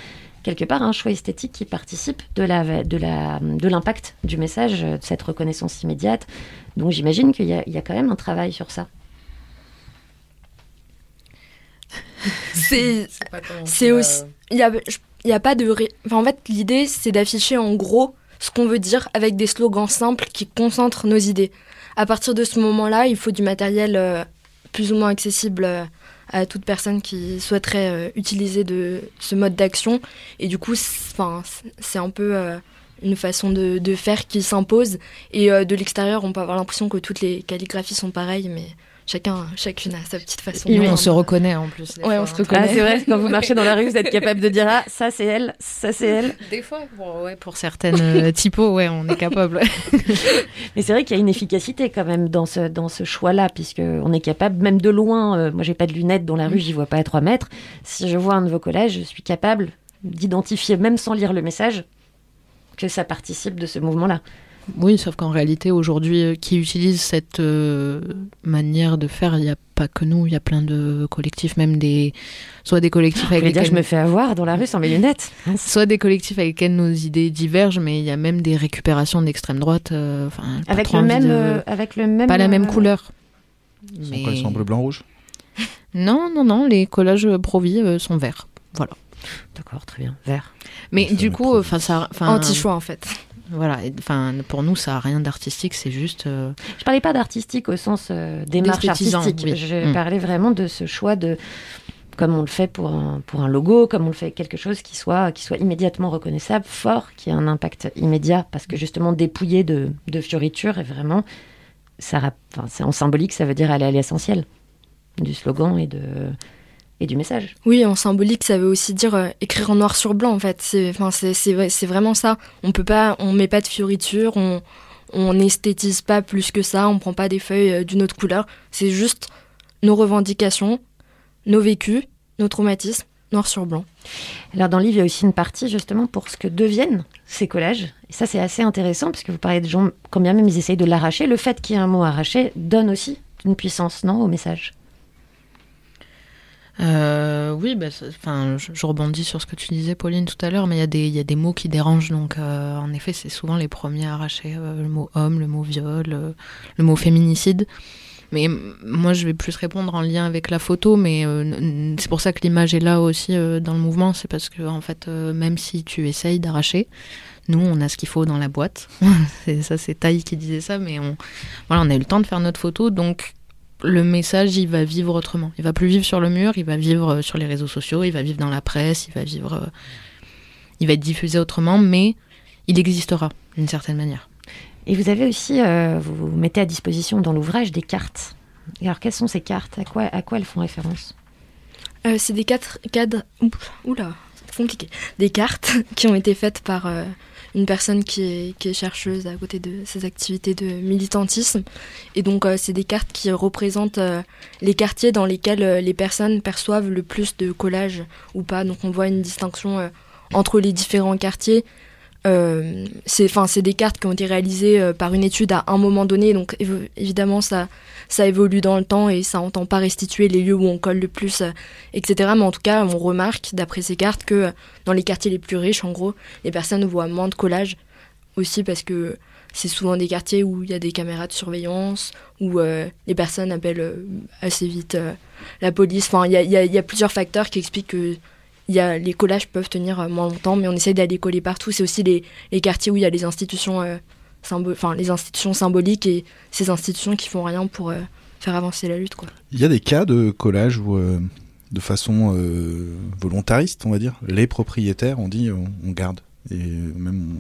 quelque part un choix esthétique qui participe de la de la de l'impact du message, de cette reconnaissance immédiate. Donc j'imagine qu'il y, y, a quand même un travail sur ça.
C'est c'est aussi il y a il y a pas de enfin, en fait l'idée c'est d'afficher en gros ce qu'on veut dire avec des slogans simples qui concentrent nos idées. À partir de ce moment-là, il faut du matériel euh, plus ou moins accessible euh, à toute personne qui souhaiterait euh, utiliser de ce mode d'action. Et du coup, c'est un peu une façon de, de faire qui s'impose. Et de l'extérieur, on peut avoir l'impression que toutes les calligraphies sont pareilles, mais chacun, chacune a sa petite façon.
Oui, on se reconnaît en plus.
Ouais, on se reconnaît.
Ah, c'est vrai, quand vous marchez dans la rue, vous êtes capable de dire ah ça c'est elle, ça c'est elle.
Des fois, bon, ouais, pour certaines euh, typos, ouais, on est capable.
Mais c'est vrai qu'il y a une efficacité quand même dans ce dans ce choix-là, puisque on est capable, même de loin. Euh, moi, j'ai pas de lunettes dans la rue, j'y vois pas à 3 mètres. Si je vois un de vos collèges, je suis capable d'identifier, même sans lire le message, que ça participe de ce mouvement-là.
Oui, sauf qu'en réalité, aujourd'hui, euh, qui utilise cette euh, manière de faire, il n'y a pas que nous, il y a plein de collectifs, même des. Soit des collectifs avec
lesquels.
je
me fais avoir dans la rue sans mes lunettes.
Soit des collectifs avec lesquels nos idées divergent, mais il y a même des récupérations d'extrême droite. euh,
avec, le même, avec le même.
Pas la même couleur.
Ils sont quoi, ils sont bleu, blanc, rouge?
Non, non, non, les collages Provi euh, sont verts. Voilà.
D'accord, très bien. Vert.
Mais du coup, enfin, ça.
Anti-choix en fait.
Voilà, enfin pour nous ça a rien d'artistique, c'est juste. Euh...
Je parlais pas d'artistique au sens euh, démarche artistique.
Oui.
Je
Mm.
parlais vraiment de ce choix de comme on le fait pour un, pour un logo, comme on le fait quelque chose qui soit, qui soit immédiatement reconnaissable, fort, qui a un impact immédiat, parce que justement dépouillé de, de fioritures, et vraiment, ça, enfin, en symbolique, ça veut dire aller à l'essentiel du slogan et, de, et du message.
Oui, en symbolique, ça veut aussi dire euh, écrire en noir sur blanc, en fait. C'est, enfin, c'est, c'est, vrai- c'est vraiment ça. On peut pas, on met pas de fioritures, on, on n'esthétise pas plus que ça, on prend pas des feuilles euh, d'une autre couleur. C'est juste nos revendications, nos vécus, nos traumatismes, noir sur blanc.
Alors dans le livre, il y a aussi une partie justement pour ce que deviennent ces collages. Et ça, c'est assez intéressant parce que vous parlez de gens, quand bien même ils essayent de l'arracher, le fait qu'il y ait un mot arraché donne aussi une puissance, non, au message.
Euh, oui, bah, enfin, je, rebondis sur ce que tu disais, Pauline, tout à l'heure, mais il y, y a des mots qui dérangent. Donc, euh, en effet, c'est souvent les premiers à arracher euh, le mot homme, le mot viol, euh, le mot féminicide. Mais moi, je vais plus répondre en lien avec la photo, mais c'est pour ça que l'image est là aussi dans le mouvement. C'est parce que, en fait, même si tu essayes d'arracher, nous, on a ce qu'il faut dans la boîte. ça, c'est Taï qui disait ça, mais on, voilà, on a eu le temps de faire notre photo, donc le message, il va vivre autrement. Il va plus vivre sur le mur, il va vivre euh, sur les réseaux sociaux, il va vivre dans la presse, il va vivre, euh, il va être diffusé autrement, mais il existera d'une certaine manière.
Et vous avez aussi, euh, vous, vous mettez à disposition dans l'ouvrage des cartes. Et alors, quelles sont ces cartes? À quoi, à quoi elles font référence?
Euh, c'est des quatre cadres. Oula, c'est compliqué. Des cartes qui ont été faites par euh, une personne qui est, chercheuse à côté de ses activités de militantisme. Et donc, euh, c'est des cartes qui représentent euh, les quartiers dans lesquels euh, les personnes perçoivent le plus de collages ou pas. Donc, on voit une distinction entre les différents quartiers. Euh, c'est enfin c'est des cartes qui ont été réalisées euh, par une étude à un moment donné donc évidemment ça ça évolue dans le temps et ça entend pas restituer les lieux où on colle le plus euh, etc mais en tout cas on remarque d'après ces cartes que dans les quartiers les plus riches en gros les personnes voient moins de collages aussi parce que c'est souvent des quartiers où il y a des caméras de surveillance où les personnes appellent assez vite la police. Enfin il y a, y y a plusieurs facteurs qui expliquent que y a, les collages peuvent tenir euh, moins longtemps, mais on essaie d'aller coller partout. C'est aussi les, quartiers où il y a les institutions, euh, enfin, les institutions symboliques et ces institutions qui font rien pour euh, faire avancer la lutte.
Il y a des cas de collage où, de façon volontariste, on va dire, les propriétaires ont dit on, garde. Et même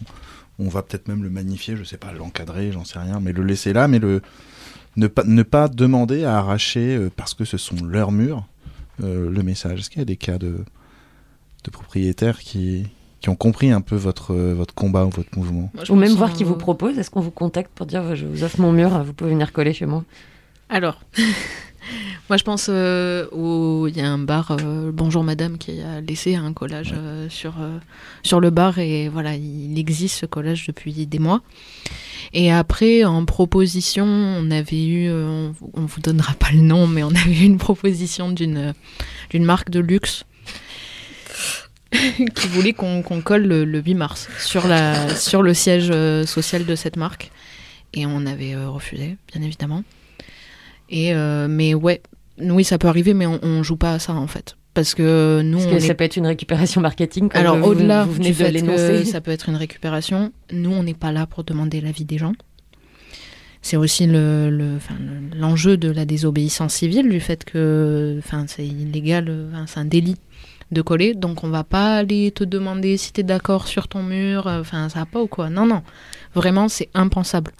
on, va peut-être même le magnifier, je sais pas, l'encadrer, j'en sais rien, mais le laisser là, mais le ne pas, ne pas demander à arracher, parce que ce sont leurs murs, le message. Est-ce qu'il y a des cas de, de propriétaires qui, qui ont compris un peu votre, votre combat ou votre mouvement
Ou même voir qui vous propose. Est-ce qu'on vous contacte pour dire je vous offre mon mur, vous pouvez venir coller chez moi?
Alors, moi je pense euh, au- il y a un bar euh, Bonjour Madame qui a laissé un collage euh, sur euh, sur le bar et voilà il existe ce collage depuis des mois. Et après en proposition on avait eu on, on vous donnera pas le nom mais on avait eu une proposition d'une d'une marque de luxe qui voulait qu'on colle le, le 8 mars sur la sur le siège euh, social de cette marque et on avait euh, refusé bien évidemment. Et euh, mais ouais, oui, ça peut arriver, mais on, on joue pas à ça en fait, parce que nous,
Parce
on
que
est-
ça peut être une récupération marketing. Comme
alors au-delà
vous venez
du
de
fait
l'énoncer.
que ça peut être une récupération, nous on n'est pas là pour demander l'avis des gens. C'est aussi le- le- l'enjeu de la désobéissance civile, du fait que c'est illégal, c'est un délit de coller, donc on va pas aller te demander si tu es d'accord sur ton mur, euh, enfin ça va pas ou quoi. Non, non, vraiment c'est impensable.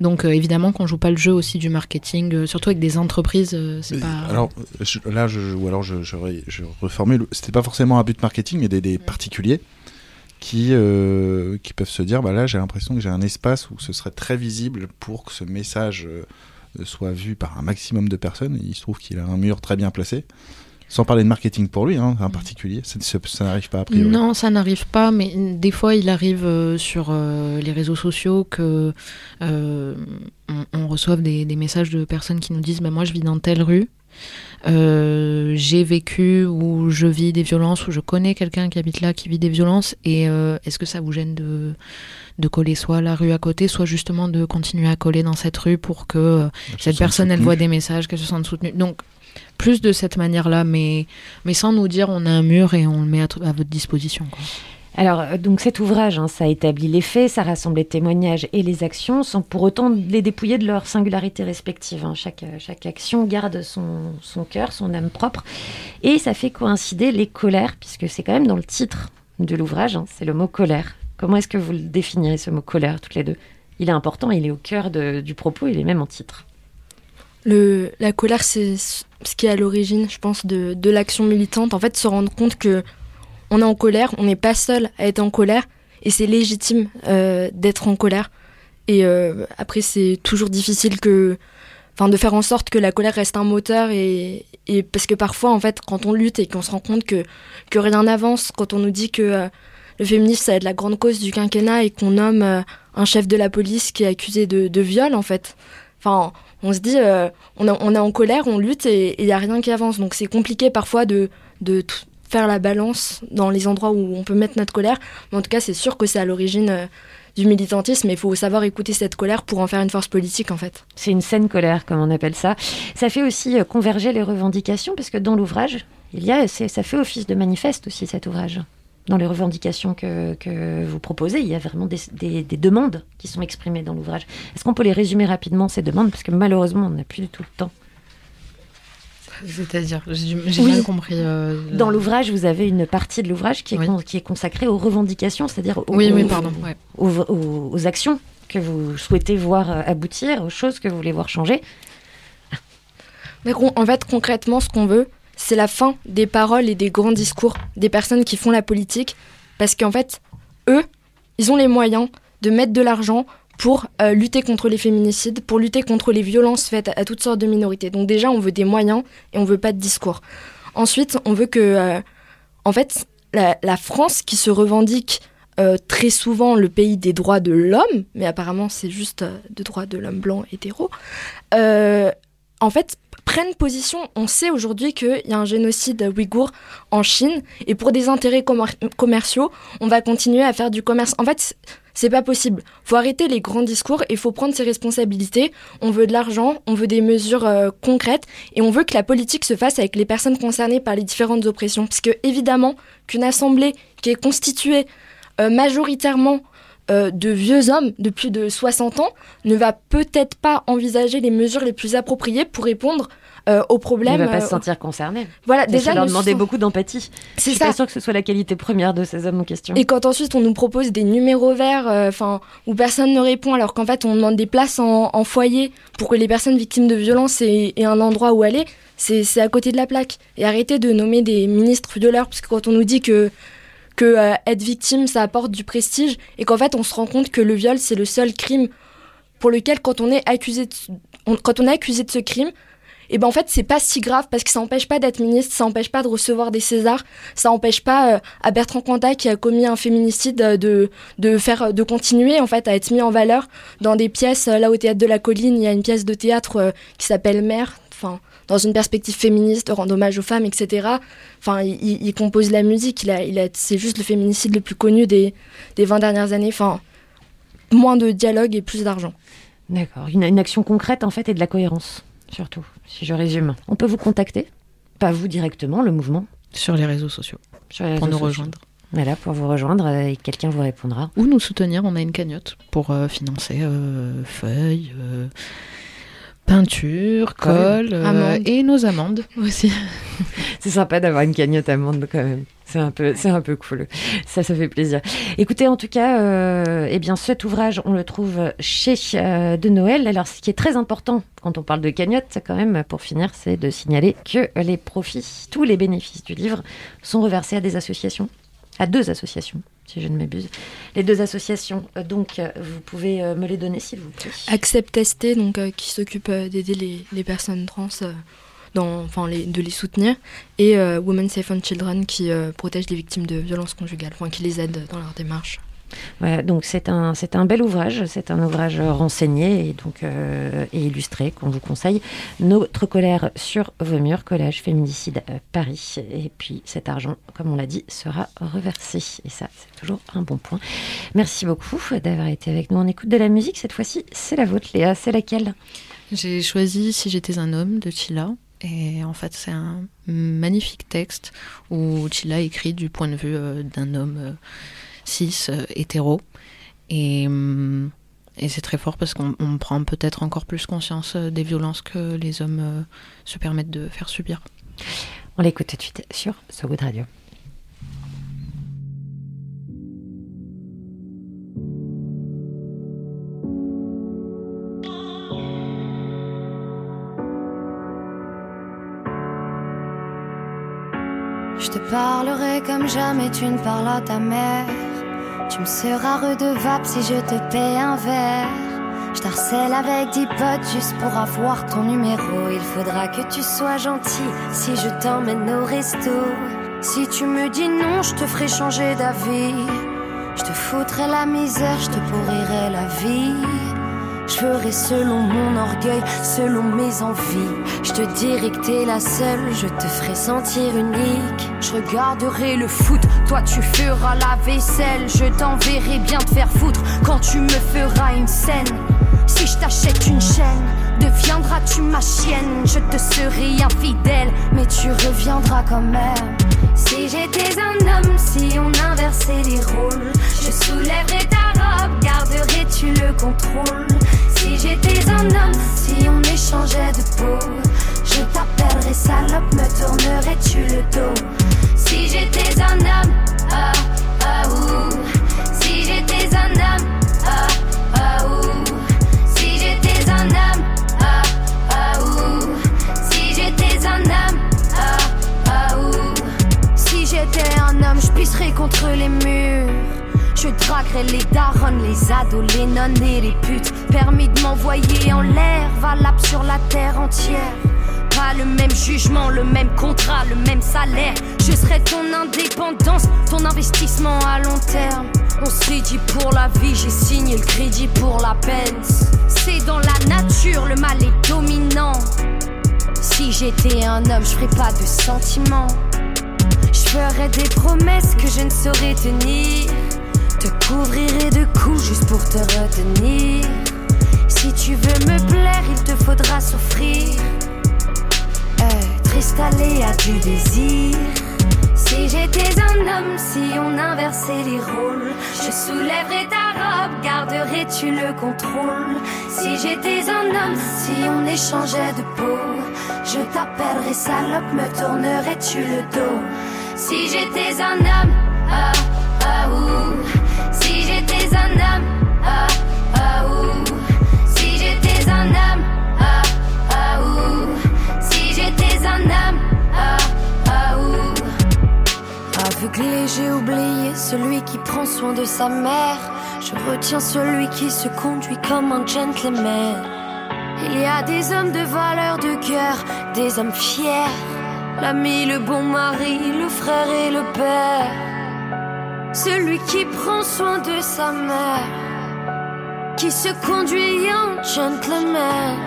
Donc euh, évidemment qu'on joue pas le jeu aussi du marketing, euh, surtout avec des entreprises, euh, c'est pas...
Alors je- là, je, ou alors je, je, reformule. C'était pas forcément un but marketing, mais des, des particuliers qui qui peuvent se dire, bah là, j'ai l'impression que j'ai un espace où ce serait très visible pour que ce message soit vu par un maximum de personnes. Il se trouve qu'il a un mur très bien placé. Sans parler de marketing pour lui, hein, en particulier, ça, n'arrive pas a priori.
Non, ça n'arrive pas, mais des fois, il arrive euh, sur euh, les réseaux sociaux que euh, on, on reçoive des, des messages de personnes qui nous disent bah, Moi, je vis dans telle rue, euh, j'ai vécu ou je vis des violences, ou je connais quelqu'un qui habite là qui vit des violences, et euh, est-ce que ça vous gêne de, de coller soit la rue à côté, soit justement de continuer à coller dans cette rue pour que euh, cette personne, elle voit des messages, qu'elle se sente soutenue. Donc, plus de cette manière-là, mais, mais sans nous dire on a un mur et on le met à, à votre disposition. Quoi.
Alors, euh, donc cet ouvrage, hein, ça établit les faits, ça rassemble les témoignages et les actions, sans pour autant les dépouiller de leur singularité respective. hein. Chaque, euh, chaque action garde son, son cœur, son âme propre, et ça fait coïncider les colères, puisque c'est quand même dans le titre de l'ouvrage, hein, c'est le mot colère. Comment est-ce que vous le définirez, ce mot colère, toutes les deux? Il est important, il est au cœur de- du propos, il est même en titre.
Le, la colère, c'est ce qui est à l'origine, je pense, de, de l'action militante. En fait, se rendre compte que on est en colère, on n'est pas seul à être en colère, et c'est légitime euh, d'être en colère. Et euh, après, c'est toujours difficile que, enfin, de faire en sorte que la colère reste un moteur, et, parce que parfois, en fait, quand on lutte et qu'on se rend compte que que rien n'avance, quand on nous dit que euh, le féminisme ça va être la grande cause du quinquennat et qu'on nomme un chef de la police qui est accusé de, de viol, en fait. Enfin, on se dit, euh, on, est- en colère, on lutte et il n'y a rien qui avance. Donc c'est compliqué parfois de, faire la balance dans les endroits où on peut mettre notre colère. Mais en tout cas, c'est sûr que c'est à l'origine euh, du militantisme il faut savoir écouter cette colère pour en faire une force politique en fait.
C'est une saine colère, comme on appelle ça. Ça fait aussi euh, converger les revendications, parce que dans l'ouvrage, il y a, ça fait office de manifeste aussi, cet ouvrage. Dans les revendications que, que vous proposez, il y a vraiment des, des- des demandes qui sont exprimées dans l'ouvrage. Est-ce qu'on peut les résumer rapidement, ces demandes? Parce que malheureusement, on n'a plus du tout le temps.
C'est-à-dire, j'ai
Oui.
mal compris. euh,
Dans l'ouvrage, vous avez une partie de l'ouvrage qui, est
Oui.
qui est consacrée aux revendications, c'est-à-dire aux,
Oui, oui,
aux-
pardon. ouais.
aux, aux- aux actions que vous souhaitez voir euh, aboutir, aux choses que vous voulez voir changer.
Mais en fait, concrètement, ce qu'on veut, c'est la fin des paroles et des grands discours des personnes qui font la politique. Parce qu'en fait, eux, ils ont les moyens de mettre de l'argent pour euh, lutter contre les féminicides, pour lutter contre les violences faites à, toutes sortes de minorités. Donc déjà, on veut des moyens et on veut pas de discours. Ensuite, on veut que, euh, en fait, la, France qui se revendique euh, très souvent le pays des droits de l'homme, mais apparemment c'est juste euh, de droits de l'homme blanc hétéro, en fait, prennent position. On sait aujourd'hui qu'il y a un génocide ouïghour en Chine, et pour des intérêts commer- commerciaux, on va continuer à faire du commerce. En fait, c'est pas possible. Faut arrêter les grands discours et faut prendre ses responsabilités. On veut de l'argent, on veut des mesures euh, concrètes, et on veut que la politique se fasse avec les personnes concernées par les différentes oppressions. Parce que, évidemment, qu'une assemblée qui est constituée euh, majoritairement euh, de vieux hommes de plus de 60 ans ne va peut-être pas envisager les mesures les plus appropriées pour répondre euh, aux problèmes.
ne va pas
euh,
se sentir concerné.
Voilà,
Déjà, leur demander
sont-
beaucoup d'empathie. Je
C'est
suis
ça.
pas sûre que ce soit la qualité première de ces hommes en question.
Et quand ensuite on nous propose des numéros verts, euh, enfin où personne ne répond, alors qu'en fait on demande des places en, en foyer pour que les personnes victimes de violences aient, aient un endroit où aller, c'est c'est à côté de la plaque. Et arrêtez de nommer des ministres violeurs, parce que quand on nous dit que que euh, être victime ça apporte du prestige, et qu'en fait on se rend compte que le viol c'est le seul crime pour lequel quand on est accusé de, quand on est accusé de ce crime, et ben en fait c'est pas si grave parce que ça empêche pas d'être ministre, ça empêche pas de recevoir des Césars, ça empêche pas euh, à Bertrand Cantat qui a commis un féminicide euh, de de faire de continuer en fait à être mis en valeur dans des pièces là au théâtre de la colline, il y a une pièce de théâtre qui s'appelle Mère, dans une perspective féministe, rendre hommage aux femmes, etc. Enfin, il, compose la musique, il a, il a, c'est juste le féminicide le plus connu des, des 20 dernières années. Enfin, moins de dialogue et plus d'argent.
D'accord. Une, une action concrète, en fait, et de la cohérence, surtout, si je résume. On peut vous contacter? Pas vous directement, le mouvement
Sur les réseaux sociaux.
Sur les
Pour nous
sociaux.
rejoindre.
Voilà, pour vous rejoindre euh, et quelqu'un vous répondra.
Ou nous soutenir, on a une cagnotte pour euh, financer euh, feuilles, euh, peinture,
Colle,
euh,
amande.
et nos amendes aussi.
C'est sympa d'avoir une cagnotte amende quand même. C'est un peu, c'est un peu cool. Ça, ça fait plaisir. Écoutez, en tout cas, euh, eh bien, cet ouvrage, on le trouve chez euh, De Noël. Alors, ce qui est très important quand on parle de cagnotte, c'est quand même, pour finir, c'est de signaler que les profits, tous les bénéfices du livre sont reversés à des associations, à deux associations, si je ne m'abuse. Les deux associations, euh, donc, euh, vous pouvez euh, me les donner, s'il vous plaît.
Accept ST, donc, qui s'occupe d'aider les, personnes trans dans, enfin, de les soutenir, et Women Safe and Children qui protège les victimes de violences conjugales, enfin, qui les aide dans leur démarche
donc c'est un, c'est un bel ouvrage, c'est un ouvrage renseigné et donc euh, et illustré qu'on vous conseille. Notre colère sur vos murs, collège féminicide euh, Paris. Et puis cet argent, comme on l'a dit, sera reversé. Et ça, c'est toujours un bon point. Merci beaucoup d'avoir été avec nous. On écoute de la musique cette fois-ci. C'est la vôtre, Léa. C'est laquelle?
J'ai choisi Si j'étais un homme de Chila. Et en fait, c'est un magnifique texte où Chila écrit du point de vue euh, d'un homme cis, euh, hétéro. Et, hum, et c'est très fort parce qu'on prend peut-être encore plus conscience euh, des violences que les hommes euh, se permettent de faire subir.
On l'écoute tout de suite sur So Good Radio.
Je te parlerai comme jamais tu ne parles à ta mère. Tu me seras redevable si je te paie un verre. Je t'harcèle avec dix potes juste pour avoir ton numéro. Il faudra que tu sois gentil si je t'emmène au resto. Si tu me dis non, je te ferai changer d'avis. Je te foutrai la misère, je te pourrirai la vie. Je ferai selon mon orgueil, selon mes envies. Je te dirai que t'es la seule, je te ferai sentir unique. Je regarderai le foot, toi tu feras la vaisselle. Je t'enverrai bien te faire foutre quand tu me feras une scène. Si je t'achète une chaîne, deviendras-tu ma chienne? Je te serai infidèle, mais tu reviendras quand même. Si j'étais un homme, si on inversait les rôles, je soulèverais ta robe, garderais-tu le contrôle? Si j'étais un homme, si on échangeait le même contrat, le même salaire. Je serais ton indépendance, ton investissement à long terme. On s'est dit pour la vie, j'ai signé le crédit pour la peine. C'est dans la nature, le mal est dominant. Si j'étais un homme, je ferais pas de sentiments. Je ferais des promesses que je ne saurais tenir. Te couvrirai de coups juste pour te retenir. Si tu veux me plaire, il te faudra souffrir. À du désir. Si j'étais un homme, si on inversait les rôles, je soulèverais ta robe, garderais-tu le contrôle Si j'étais un homme, si on échangeait de peau, je t'appellerais salope, me tournerais-tu le dos Si j'étais un homme, ah, ah, ouh. Si j'étais un homme, ah, ah, ouh. Si j'étais un homme, J'ai oublié celui qui prend soin de sa mère. Je retiens celui qui se conduit comme un gentleman. Il y a des hommes de valeur de cœur, des hommes fiers. L'ami, le bon mari, le frère et le père. Celui qui prend soin de sa mère, qui se conduit en gentleman.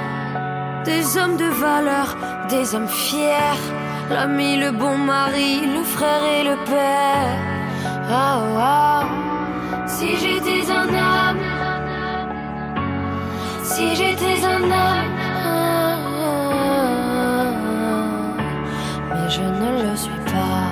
Des hommes de valeur, des hommes fiers. L'ami, le bon mari, le frère et le père. Oh, oh. Si j'étais un homme, si j'étais un homme, mais je ne le suis pas.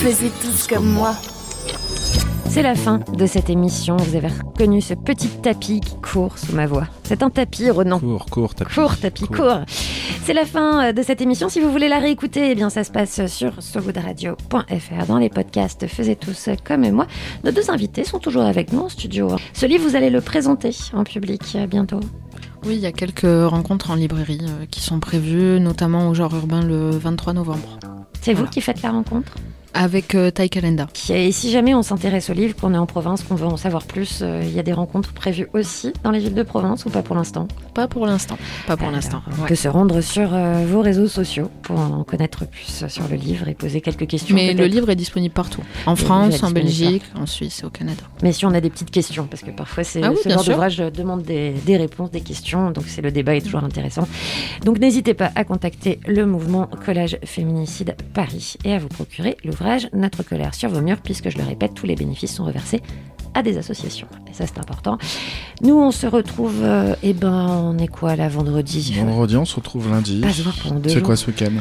Faisez tous comme moi. C'est la fin de cette émission. Vous avez reconnu ce petit tapis qui court sous ma voix. C'est un tapis, Renan.
Court, court, tapis.
Court, tapis, court. C'est la fin euh, de cette émission. Si vous voulez la réécouter, eh bien, ça se passe sur sogoodradio.fr dans les podcasts Faisez tous comme moi. Nos deux invités sont toujours avec nous en studio. Ce livre, vous allez le présenter en public euh, bientôt.
Oui, il y a quelques rencontres en librairie euh, qui sont prévues, notamment au genre urbain le 23 novembre.
C'est vous qui faites la rencontre?
Avec euh, Calenda.
Et si jamais on s'intéresse au livre, qu'on est en province, qu'on veut en savoir plus, euh, il y a des rencontres prévues aussi dans les villes de Provence ou pas pour l'instant?
Pas pour l'instant. Pas pour l'instant.
On
ouais.
peut se rendre sur euh, vos réseaux sociaux pour en connaître plus sur le livre et poser quelques questions.
Mais le livre est disponible partout. En
Le
France, en Belgique, en Suisse au Canada.
Mais si on a des petites questions, parce que parfois c'est
Ah oui,
ce genre d'ouvrage demande des, des réponses, des questions, donc c'est le débat est toujours intéressant. Donc n'hésitez pas à contacter le mouvement Collage Féminicide Paris et à vous procurer l'ouvrage Notre colère sur vos murs, puisque je le répète, tous les bénéfices sont reversés à des associations. Et ça c'est important. Nous on se retrouve, euh, eh ben on est quoi là vendredi?
Vendredi, on se retrouve lundi.
Pas se voir pendant deux
Tu fais quoi ce week-end?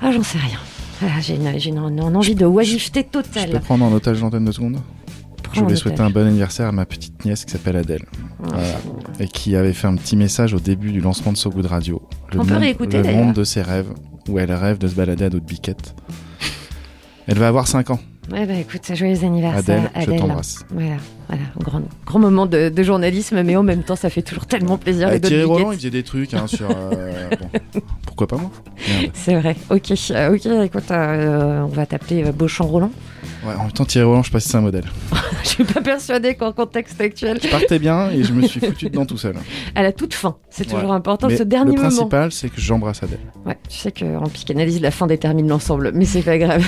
Ah j'en sais rien. Ah, j'ai une, j'ai une- une envie de oisiveté
Je peux
totale.
prendre en otage l'antenne de secondes Je voulais souhaiter un bon anniversaire à ma petite nièce qui s'appelle Adèle. Voilà. Et qui avait fait un petit message au début du lancement de So Good Radio. Le
On peut
monde,
réécouter,
Le monde de ses rêves, où elle rêve de se balader à d'autres biquettes. Elle va avoir 5 ans.
Ouais, bah écoute, joyeux anniversaire,
Adèle, je t'embrasse.
Voilà, voilà, un grand, grand moment de, de journalisme, mais en même temps, ça fait toujours tellement plaisir.
Ah, Thierry. Roland, il faisait des trucs hein, sur. euh, bon, pourquoi pas moi?
C'est vrai. Ok, euh, ok. Écoute, euh, on va t'appeler Beauchamp Roland.
Ouais, en même temps, Thierry Roland, je sais pas si c'est un modèle.
Je suis pas persuadée qu'en contexte actuel,
Je partais bien et je me suis foutu dedans tout seul.
à la toute fin, c'est toujours
Ouais.
important.
Mais
ce dernier
le
moment.
principal, c'est que j'embrasse Adèle.
Ouais, tu sais qu'en psychanalyse, la fin détermine l'ensemble, mais c'est pas grave.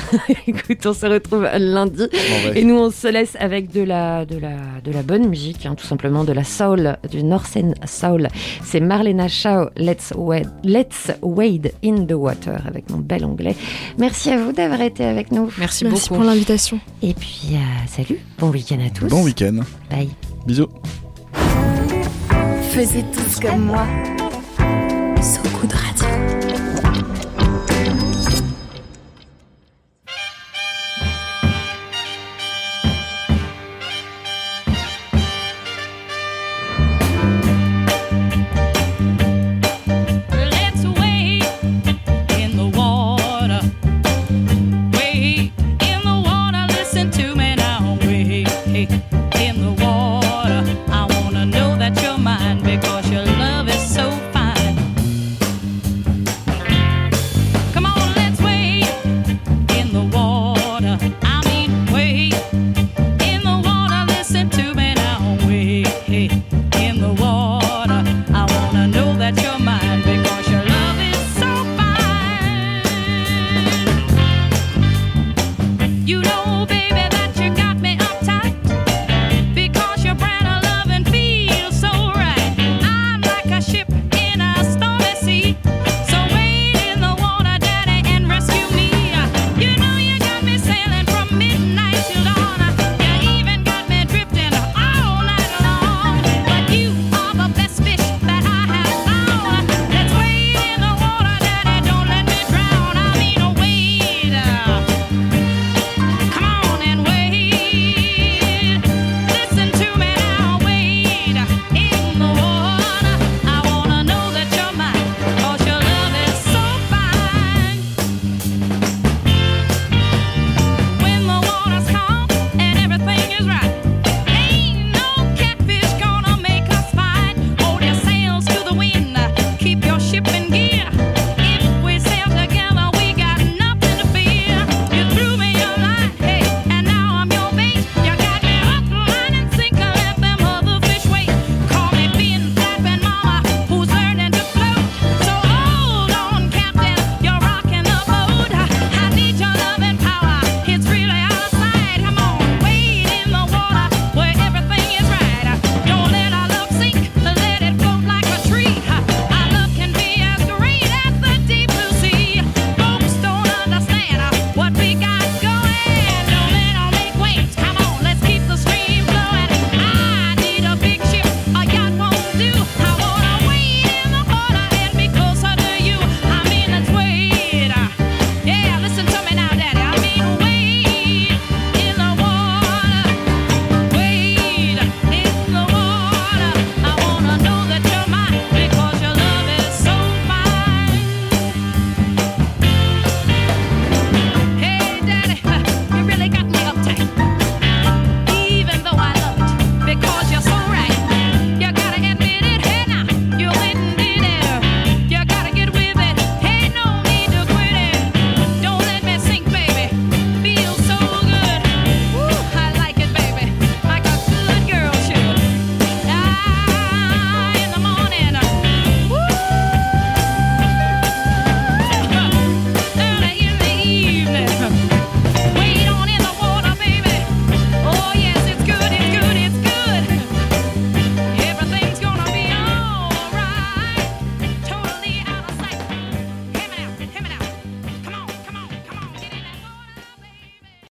Écoute, on se retrouve lundi.
Bon, ouais.
Et nous, on se laisse avec de la, de la, de la bonne musique, hein, tout simplement de la soul, du Northern Soul. C'est Marlena Shaw, Let's Wade, Let's Wade in the Water, avec mon bel anglais. Merci à vous d'avoir été avec nous.
Merci,
Merci
beaucoup.
pour l'invitation.
Et puis, euh, salut, bon week-end à tous.
Bon week-end.
Bye.
Bisous.
Faisais tous comme moi,